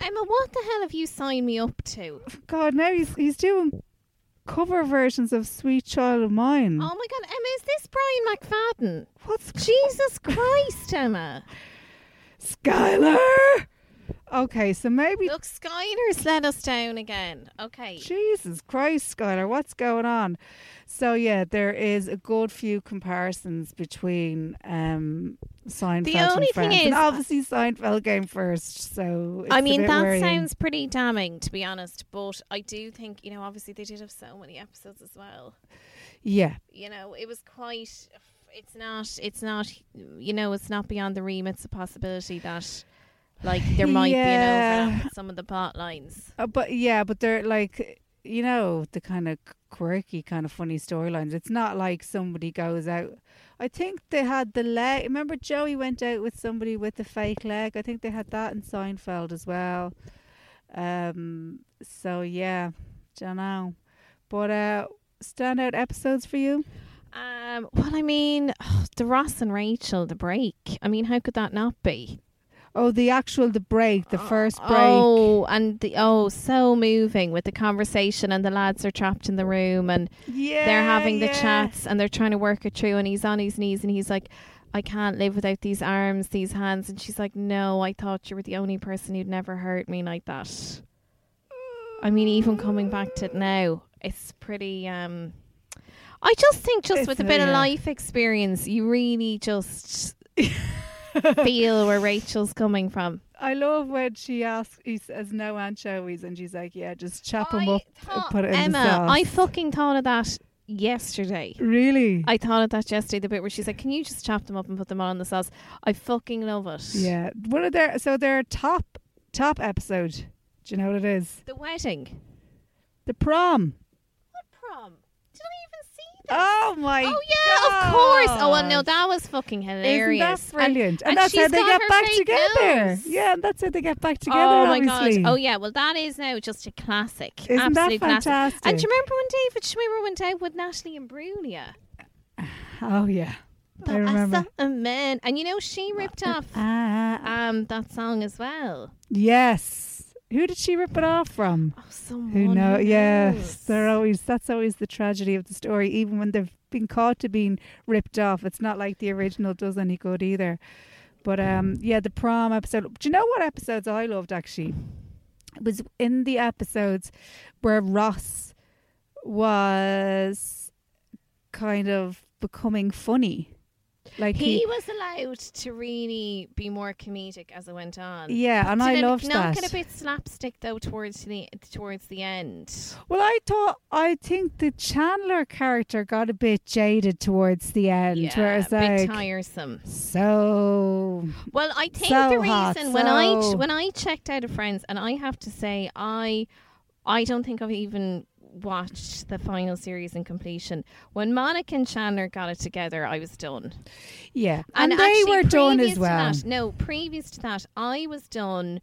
[SPEAKER 3] Emma, what the hell have you signed me up to?
[SPEAKER 2] God, now he's he's doing cover versions of "Sweet Child of Mine."
[SPEAKER 3] Oh my god, Emma, is this Brian McFadden?
[SPEAKER 2] What's
[SPEAKER 3] Jesus Christ, Emma.
[SPEAKER 2] Skylar? Okay, so maybe
[SPEAKER 3] Look, Skylar's let us down again. Okay.
[SPEAKER 2] Jesus Christ, Skylar, what's going on? So yeah, there is a good few comparisons between um, Seinfeld
[SPEAKER 3] The
[SPEAKER 2] and
[SPEAKER 3] only thing is-
[SPEAKER 2] and obviously Seinfeld came first, so it's
[SPEAKER 3] I mean, that
[SPEAKER 2] worrying.
[SPEAKER 3] sounds pretty damning, to be honest. But I do think, you know, obviously they did have so many episodes as well.
[SPEAKER 2] yeah,
[SPEAKER 3] You know, it was quite. It's not. It's not. You know, it's not beyond the remit. It's a possibility that, like, there might be an overlap with some of the plot lines.
[SPEAKER 2] Uh, but yeah, but they're like you know the kind of quirky, kind of funny storylines. It's not like somebody goes out. I think they had the leg. Remember, Joey went out with somebody with the fake leg. I think they had that in Seinfeld as well. Um. So yeah, don't know, but uh, standout episodes for you.
[SPEAKER 3] Um. Well, I mean, the Ross and Rachel, the break. I mean, how could that not be?
[SPEAKER 2] Oh, the actual the break, the first break.
[SPEAKER 3] Oh, and the oh, so moving with the conversation, and the lads are trapped in the room, and
[SPEAKER 2] yeah,
[SPEAKER 3] they're having the
[SPEAKER 2] yeah.
[SPEAKER 3] chats, and they're trying to work it through, and he's on his knees, and he's like. I can't live without these arms, these hands. And she's like, No, I thought you were the only person who'd never hurt me like that. I mean, even coming back to it now, it's pretty. um I just think, just
[SPEAKER 2] It's
[SPEAKER 3] with a
[SPEAKER 2] a-
[SPEAKER 3] bit of life experience, you really just feel where Rachel's coming from.
[SPEAKER 2] I love when she asks, he says no Aunt anchovies, and she's like, "Yeah, just chop them up and
[SPEAKER 3] thought- uh,
[SPEAKER 2] put it in
[SPEAKER 3] Emma,
[SPEAKER 2] the sauce."
[SPEAKER 3] Emma, I fucking thought of that yesterday.
[SPEAKER 2] really,
[SPEAKER 3] I thought of that yesterday, the bit where she's like, Can you just chop them up and put them on the sauce? I fucking love it.
[SPEAKER 2] yeah. What are their so their top top episode? Do you know what it is?
[SPEAKER 3] The wedding.
[SPEAKER 2] The prom.
[SPEAKER 3] What prom? Did I even see that?
[SPEAKER 2] Oh my!
[SPEAKER 3] oh, yeah, of course. Oh, well, no, that was fucking
[SPEAKER 2] Isn't
[SPEAKER 3] hilarious.
[SPEAKER 2] that brilliant? And,
[SPEAKER 3] and
[SPEAKER 2] that's how they
[SPEAKER 3] got
[SPEAKER 2] get back together. Yeah, and that's how they get back together.
[SPEAKER 3] oh, my
[SPEAKER 2] obviously.
[SPEAKER 3] God. Oh, yeah. Well, that is now just a classic.
[SPEAKER 2] Isn't that
[SPEAKER 3] Absolute classic.
[SPEAKER 2] fantastic?
[SPEAKER 3] And do you remember when David Schwimmer went out with Natalie Imbruglia?
[SPEAKER 2] Oh yeah, I remember.
[SPEAKER 3] a man. And you know, she ripped off
[SPEAKER 2] Ah,
[SPEAKER 3] um that song as well.
[SPEAKER 2] yes. Who did she rip it off from?
[SPEAKER 3] Oh, someone.
[SPEAKER 2] Who know? Yes,
[SPEAKER 3] knows.
[SPEAKER 2] they're always. That's always the tragedy of the story. Even when they've been caught to being ripped off, it's not like the original does any good either. But um, yeah, the prom episode. Do you know what episodes I loved actually? It was in the episodes where Ross was kind of becoming funny. Like
[SPEAKER 3] he,
[SPEAKER 2] he,
[SPEAKER 3] was allowed to really be more comedic as it went on.
[SPEAKER 2] yeah, and I loved
[SPEAKER 3] not
[SPEAKER 2] that.
[SPEAKER 3] get a bit slapstick though towards the towards the end.
[SPEAKER 2] Well, I thought I think the Chandler character got a bit jaded towards the end,
[SPEAKER 3] yeah,
[SPEAKER 2] where it's
[SPEAKER 3] a bit
[SPEAKER 2] like
[SPEAKER 3] tiresome.
[SPEAKER 2] so.
[SPEAKER 3] Well, I think
[SPEAKER 2] So
[SPEAKER 3] the
[SPEAKER 2] hot,
[SPEAKER 3] reason when I when I checked out of Friends, and I have to say, I I don't think I've even watched the final series in completion. When Monica and Chandler got it together, I was done.
[SPEAKER 2] Yeah, and, they were done as well.
[SPEAKER 3] that- no, previous to that, I was done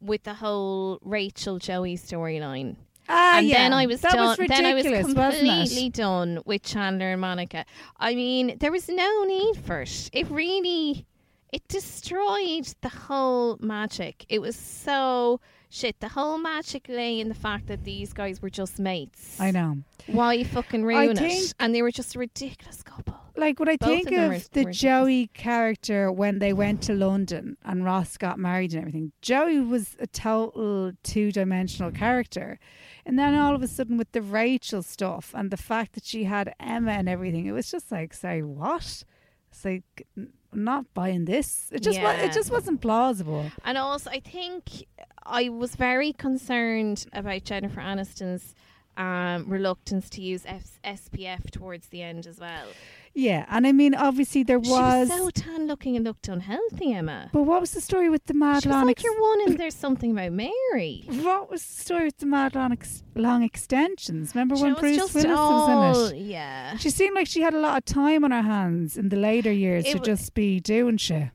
[SPEAKER 3] with the whole Rachel Joey storyline.
[SPEAKER 2] Ah,
[SPEAKER 3] and
[SPEAKER 2] yeah.
[SPEAKER 3] then I was
[SPEAKER 2] that
[SPEAKER 3] done.
[SPEAKER 2] Was
[SPEAKER 3] then I was
[SPEAKER 2] ridiculous, wasn't it?
[SPEAKER 3] completely done with Chandler and Monica. I mean, there was no need for it. It really, it destroyed the whole magic. It was so shit. The whole magic lay in the fact that these guys were just mates.
[SPEAKER 2] I know.
[SPEAKER 3] Why fucking ruin it? And they were just a ridiculous couple.
[SPEAKER 2] Like what I
[SPEAKER 3] Both
[SPEAKER 2] think
[SPEAKER 3] of
[SPEAKER 2] of the Joey character when they went to London and Ross got married and everything, Joey was a total two-dimensional character, and then all of a sudden with the Rachel stuff and the fact that she had Emma and everything, it was just like, say what? It's like not buying this. It just
[SPEAKER 3] Yeah.
[SPEAKER 2] it just wasn't plausible.
[SPEAKER 3] And also, I think I was very concerned about Jennifer Aniston's um, reluctance to use F- SPF towards the end as well.
[SPEAKER 2] Yeah, and I mean obviously there
[SPEAKER 3] She
[SPEAKER 2] was.
[SPEAKER 3] was so tan looking and looked unhealthy, Emma.
[SPEAKER 2] but what was the story with the mad
[SPEAKER 3] She was
[SPEAKER 2] long?
[SPEAKER 3] like
[SPEAKER 2] ex-
[SPEAKER 3] your one, and there's something about Mary.
[SPEAKER 2] what was the story with the mad long, ex- long extensions? Remember
[SPEAKER 3] She
[SPEAKER 2] when Bruce Willis was in it?
[SPEAKER 3] Yeah.
[SPEAKER 2] She seemed like she had a lot of time on her hands in the later years
[SPEAKER 3] It
[SPEAKER 2] to
[SPEAKER 3] w-
[SPEAKER 2] just be doing shit.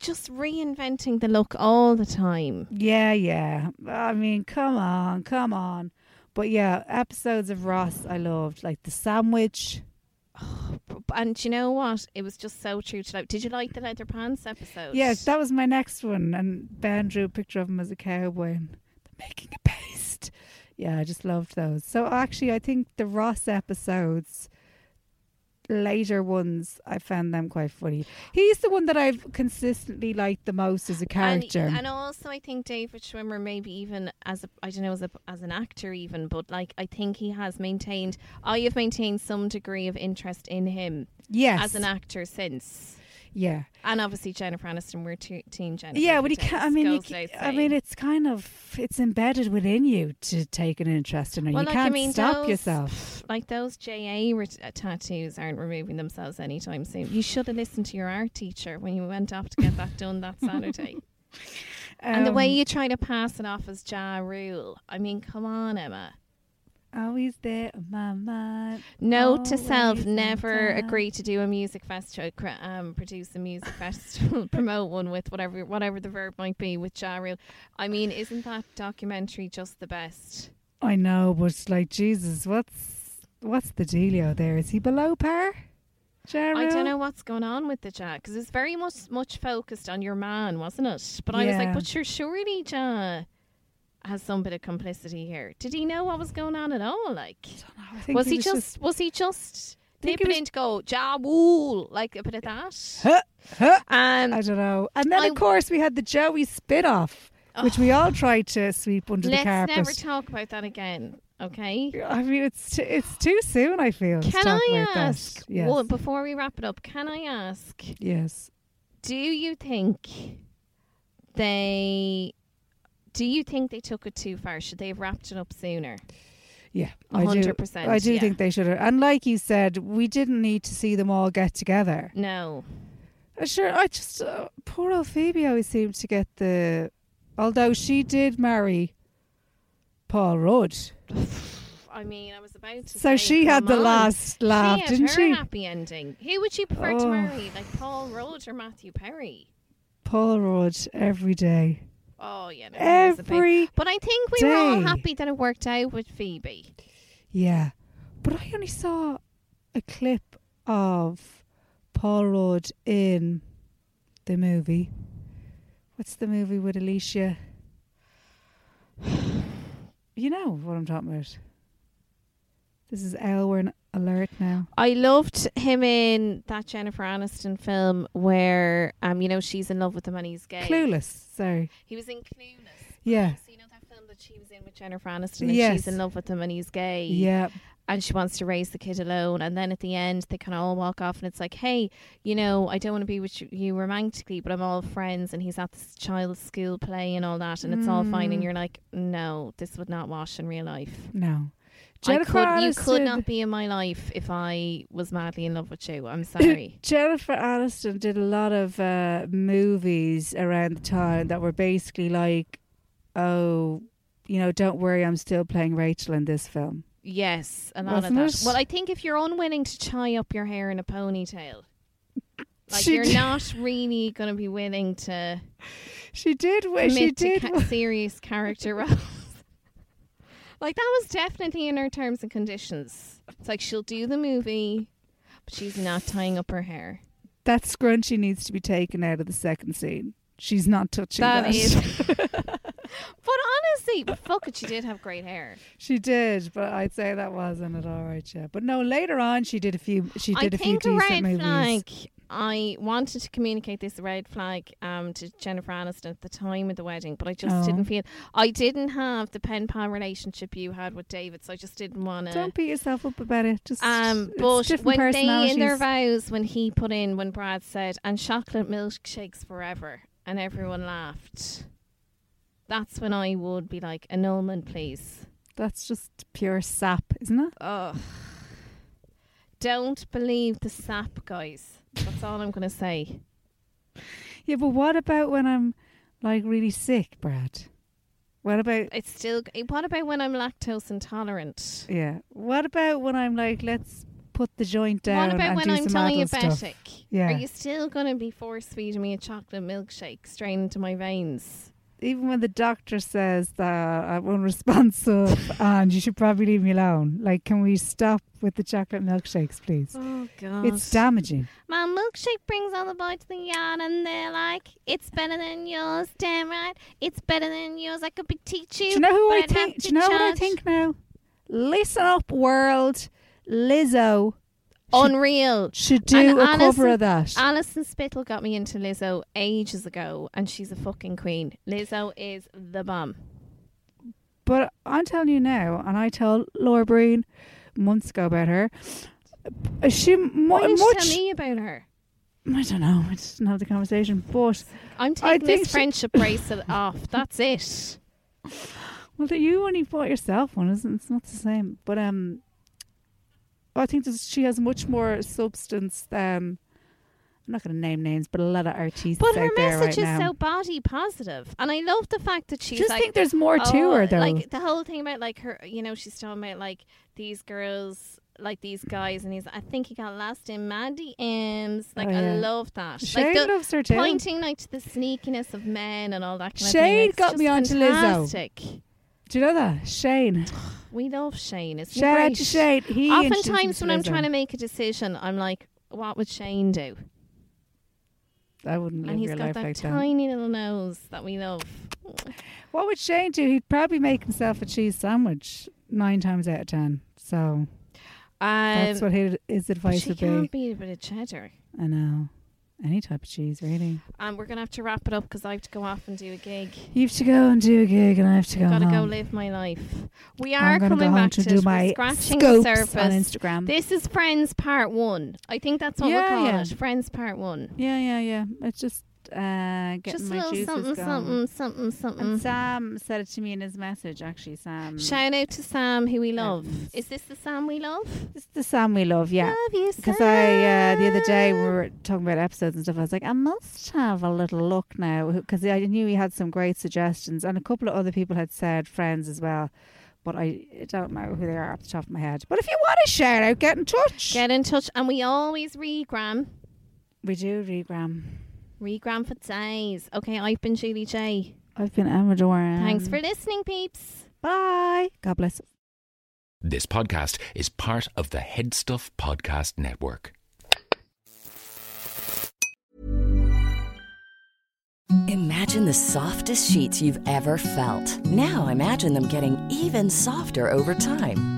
[SPEAKER 3] just reinventing the look all the time.
[SPEAKER 2] Yeah, yeah. I mean, come on, come on. But yeah, episodes of Ross I loved, like the sandwich.
[SPEAKER 3] Oh, and you know what? It was just so true to life. Did you like the leather pants episode?
[SPEAKER 2] Yes, that was my next one. And Ben drew a picture of him as a cowboy and making a paste. Yeah, I just loved those. So actually, I think the Ross episodes, later ones, I found them quite funny. He's the one that I've consistently liked the most as a character.
[SPEAKER 3] And, and also, I think David Schwimmer, maybe even as a, I don't know, as a, as an actor, even, but like I think he has maintained. I have maintained some degree of interest in him
[SPEAKER 2] yes,
[SPEAKER 3] as an actor since.
[SPEAKER 2] Yeah.
[SPEAKER 3] And obviously Jennifer Aniston, we're te- team Jennifer.
[SPEAKER 2] Yeah, but
[SPEAKER 3] you
[SPEAKER 2] can't. I mean, you,
[SPEAKER 3] goes
[SPEAKER 2] ca-
[SPEAKER 3] without
[SPEAKER 2] I mean, it's kind of it's embedded within you to take an interest in her.
[SPEAKER 3] Well,
[SPEAKER 2] you
[SPEAKER 3] like,
[SPEAKER 2] can't
[SPEAKER 3] I mean,
[SPEAKER 2] stop
[SPEAKER 3] those-
[SPEAKER 2] yourself.
[SPEAKER 3] Like those JA re- uh, tattoos aren't removing themselves anytime soon. You should have listened to your art teacher when you went off to get that done that Saturday. and the way
[SPEAKER 2] Um,
[SPEAKER 3] you try to pass it off as Ja Rule. I mean, come on, Emma.
[SPEAKER 2] Always there mind.
[SPEAKER 3] Note to self: never
[SPEAKER 2] time.
[SPEAKER 3] agree to do a music festival, cr- um, produce a music festival, promote one with whatever whatever the verb might be with Ja Rule. I mean, isn't that documentary just the best?
[SPEAKER 2] I know, but like Jesus, what's what's the dealio there? Is he below par? Jerry?
[SPEAKER 3] I don't know what's going on with the Ja because it's very much much focused on your man, wasn't it? But I was like,
[SPEAKER 2] Yeah.
[SPEAKER 3] but sure, surely Ja has some bit of complicity here. Did he know what was going on at all? Like,
[SPEAKER 2] I think
[SPEAKER 3] was he,
[SPEAKER 2] was
[SPEAKER 3] just, was he just nipping in to go Ja Wool like a bit of that?
[SPEAKER 2] Huh, huh.
[SPEAKER 3] Um,
[SPEAKER 2] I don't know. And then
[SPEAKER 3] I-
[SPEAKER 2] of course we had the Joey spit off, which we all tried to sweep under the carpet.
[SPEAKER 3] let's never talk about that again. Okay.
[SPEAKER 2] I mean, it's t- it's too soon. I feel. to
[SPEAKER 3] Can
[SPEAKER 2] talk
[SPEAKER 3] I
[SPEAKER 2] about
[SPEAKER 3] ask?
[SPEAKER 2] Yes.
[SPEAKER 3] Well, before we wrap it up, can I ask?
[SPEAKER 2] yes.
[SPEAKER 3] Do you think they? Do you think they took it too far? Should they have wrapped it up sooner?
[SPEAKER 2] Yeah.
[SPEAKER 3] A
[SPEAKER 2] I do.
[SPEAKER 3] hundred percent,
[SPEAKER 2] I do
[SPEAKER 3] yeah.
[SPEAKER 2] think they should have. And like you said, we didn't need to see them all get together.
[SPEAKER 3] No.
[SPEAKER 2] Uh, Sure. I just uh, poor old Phoebe always seemed to get the. Although she did marry Paul Rudd,
[SPEAKER 3] I mean, I was about to. Say.
[SPEAKER 2] So
[SPEAKER 3] say,
[SPEAKER 2] she had the
[SPEAKER 3] on.
[SPEAKER 2] last laugh,
[SPEAKER 3] she
[SPEAKER 2] didn't she?
[SPEAKER 3] happy ending. Who would she prefer to
[SPEAKER 2] Oh.
[SPEAKER 3] marry, like Paul Rudd or Matthew Perry?
[SPEAKER 2] Paul Rudd every day.
[SPEAKER 3] Oh yeah, no, he was a big-
[SPEAKER 2] Every
[SPEAKER 3] But I think we were all
[SPEAKER 2] day.
[SPEAKER 3] happy that it worked out with Phoebe.
[SPEAKER 2] Yeah. But I only saw a clip of Paul Rudd in the movie. What's the movie with Alicia? You know what I'm talking about. This is Elwyn alert now.
[SPEAKER 3] I loved him in that Jennifer Aniston film where, um, you know, she's in love with him and he's gay.
[SPEAKER 2] Clueless. Sorry.
[SPEAKER 3] He was in Clueless.
[SPEAKER 2] Yeah.
[SPEAKER 3] So you know that film that she was in with Jennifer Aniston and
[SPEAKER 2] Yes.
[SPEAKER 3] she's in love with him and he's gay.
[SPEAKER 2] Yeah.
[SPEAKER 3] and she wants to raise the kid alone and then at the end they kind of all walk off and it's like hey you know i don't want to be with you, romantically but i'm all friends and he's at this child's school play and all that and it's all fine and
[SPEAKER 2] Mm.
[SPEAKER 3] you're like no this would not wash in real life
[SPEAKER 2] No.
[SPEAKER 3] I
[SPEAKER 2] Jennifer
[SPEAKER 3] could, you could
[SPEAKER 2] Aniston-
[SPEAKER 3] not be in my life if i was madly in love with you i'm sorry
[SPEAKER 2] Jennifer Aniston did a lot of uh, movies around the time that were basically like, oh, you know, don't worry, I'm still playing Rachel in this film.
[SPEAKER 3] yes a lot
[SPEAKER 2] Wasn't
[SPEAKER 3] of
[SPEAKER 2] it?
[SPEAKER 3] that well i think if you're unwilling to tie up your hair in a ponytail like
[SPEAKER 2] She
[SPEAKER 3] you're
[SPEAKER 2] did-
[SPEAKER 3] not really going to be willing to
[SPEAKER 2] She did. She did.
[SPEAKER 3] ca- serious character roles. Like that was definitely in her terms and conditions. It's like she'll do the movie, but she's not tying up her hair.
[SPEAKER 2] that scrunchie needs to be taken out of the second scene. She's not touching that.
[SPEAKER 3] That is. but honestly, but fuck it, she did have great hair.
[SPEAKER 2] she did, but I'd say that wasn't it. All right, yeah. But no, later on, she did a few. She did a few decent
[SPEAKER 3] red
[SPEAKER 2] movies.
[SPEAKER 3] flag. I wanted to communicate this red flag um, to Jennifer Aniston at the time of the wedding, but I just
[SPEAKER 2] Oh.
[SPEAKER 3] didn't feel I didn't have the pen pal relationship you had with David, so I just didn't want to.
[SPEAKER 2] Don't beat yourself up about it. Just
[SPEAKER 3] Um, but when they in their vows, when he put in, when Brad said, "and chocolate milkshakes forever," and everyone laughed, that's when I would be like, "Annulment, please."
[SPEAKER 2] That's just pure sap, isn't it?
[SPEAKER 3] Ugh. Don't believe the sap, guys. That's all I'm gonna say.
[SPEAKER 2] Yeah, but what about when I'm like really sick, Brad? What about
[SPEAKER 3] It's still. What about when I'm lactose intolerant?
[SPEAKER 2] yeah? What about when I'm like, let's put the joint down
[SPEAKER 3] what about
[SPEAKER 2] and
[SPEAKER 3] when
[SPEAKER 2] do
[SPEAKER 3] I'm diabetic?
[SPEAKER 2] stuff. Yeah.
[SPEAKER 3] Are you still going to be force feeding me a chocolate milkshake straight into my veins?
[SPEAKER 2] Even when the doctor says that I'm unresponsive and you should probably leave me alone, like, can we stop with the chocolate milkshakes, please?
[SPEAKER 3] Oh God!
[SPEAKER 2] It's damaging.
[SPEAKER 3] My milkshake brings all the boys to the yard, and they're like, "It's better than yours, damn right. It's better than yours. I could be teaching. you."
[SPEAKER 2] Do you know who I
[SPEAKER 3] I'd
[SPEAKER 2] think? Do you know what I
[SPEAKER 3] charge."
[SPEAKER 2] think now? Listen up, world. Lizzo
[SPEAKER 3] Unreal.
[SPEAKER 2] should do
[SPEAKER 3] And
[SPEAKER 2] a cover
[SPEAKER 3] Alison-
[SPEAKER 2] of that.
[SPEAKER 3] Alison Spittle got me into Lizzo ages ago, and she's a fucking queen. Lizzo is the bomb.
[SPEAKER 2] But I'm telling you now, and I told Laura Breen months ago about her. She mu-
[SPEAKER 3] Why didn't you
[SPEAKER 2] much.
[SPEAKER 3] tell me about her?
[SPEAKER 2] I don't know. I just didn't have the conversation. But
[SPEAKER 3] I'm taking this friendship bracelet off. That's it.
[SPEAKER 2] well, that you only bought yourself one, isn't? it? It's not the same. But um, I think that she has much more substance. than. I'm not going to name names, but a lot of artists
[SPEAKER 3] But her message
[SPEAKER 2] right
[SPEAKER 3] is
[SPEAKER 2] now.
[SPEAKER 3] so body positive, and I love the fact that she's
[SPEAKER 2] just
[SPEAKER 3] like,
[SPEAKER 2] think there's more to
[SPEAKER 3] oh,
[SPEAKER 2] her though.
[SPEAKER 3] Like the whole thing about like her, you know, she's talking about like these girls, like these guys, and he's. I think he got lost in Mandy M's. Oh, like
[SPEAKER 2] Oh,
[SPEAKER 3] I love that.
[SPEAKER 2] Shane
[SPEAKER 3] like
[SPEAKER 2] loves her too.
[SPEAKER 3] pointing like to the sneakiness of men and all that kind of
[SPEAKER 2] Shane
[SPEAKER 3] thing. Like,
[SPEAKER 2] got me onto Lizzo. Do you know that Shane?
[SPEAKER 3] We love Shane. He
[SPEAKER 2] Shout out to Shane. He
[SPEAKER 3] Oftentimes when I'm trying to make a decision, I'm like, what would Shane do?
[SPEAKER 2] I wouldn't live
[SPEAKER 3] And he's
[SPEAKER 2] your
[SPEAKER 3] got
[SPEAKER 2] life
[SPEAKER 3] that
[SPEAKER 2] like that.
[SPEAKER 3] tiny little nose that we love.
[SPEAKER 2] What would Shane do? He'd probably make himself a cheese sandwich nine times out of ten. So that's
[SPEAKER 3] Um,
[SPEAKER 2] what his, his advice would
[SPEAKER 3] can't
[SPEAKER 2] be.
[SPEAKER 3] beat a bit of cheddar.
[SPEAKER 2] I know. Any type of cheese, really.
[SPEAKER 3] And we're gonna have to wrap it up because I have to go off and do a gig.
[SPEAKER 2] You have to go and do a gig, and I have to go I've
[SPEAKER 3] Gotta go live my life. We are coming
[SPEAKER 2] go home
[SPEAKER 3] back
[SPEAKER 2] to
[SPEAKER 3] to,
[SPEAKER 2] do. My
[SPEAKER 3] scratching the surface.
[SPEAKER 2] on Instagram.
[SPEAKER 3] This is Friends Part One. I think that's what
[SPEAKER 2] Yeah,
[SPEAKER 3] we'll call
[SPEAKER 2] yeah.
[SPEAKER 3] it. Friends Part One.
[SPEAKER 2] yeah, yeah, yeah. It's just uh, getting
[SPEAKER 3] Just a
[SPEAKER 2] my
[SPEAKER 3] little
[SPEAKER 2] juices
[SPEAKER 3] something,
[SPEAKER 2] going.
[SPEAKER 3] something, something, something.
[SPEAKER 2] And Sam said it to me in his message. Actually, Sam.
[SPEAKER 3] Shout out to Sam, who we love. Is this the Sam we love?
[SPEAKER 2] This is the Sam we love. Yeah.
[SPEAKER 3] Love you,
[SPEAKER 2] Because I, uh, the other day, we were talking about episodes and stuff. I was like, I must have a little look now. Because I knew he had some great suggestions. And a couple of other people had said friends as well. But I don't know who they are off the top of my head. But if you want to shout out, get in touch.
[SPEAKER 3] Get in touch, and we always regram.
[SPEAKER 2] we do, Regram.
[SPEAKER 3] Regram for days. Okay, I've been Julie Jay
[SPEAKER 2] I've been Emma Doran.
[SPEAKER 3] Thanks for listening, peeps.
[SPEAKER 2] Bye. God bless.
[SPEAKER 5] This podcast is part of the HeadStuff Podcast Network.
[SPEAKER 6] Imagine the softest sheets you've ever felt. Now imagine them getting even softer over time.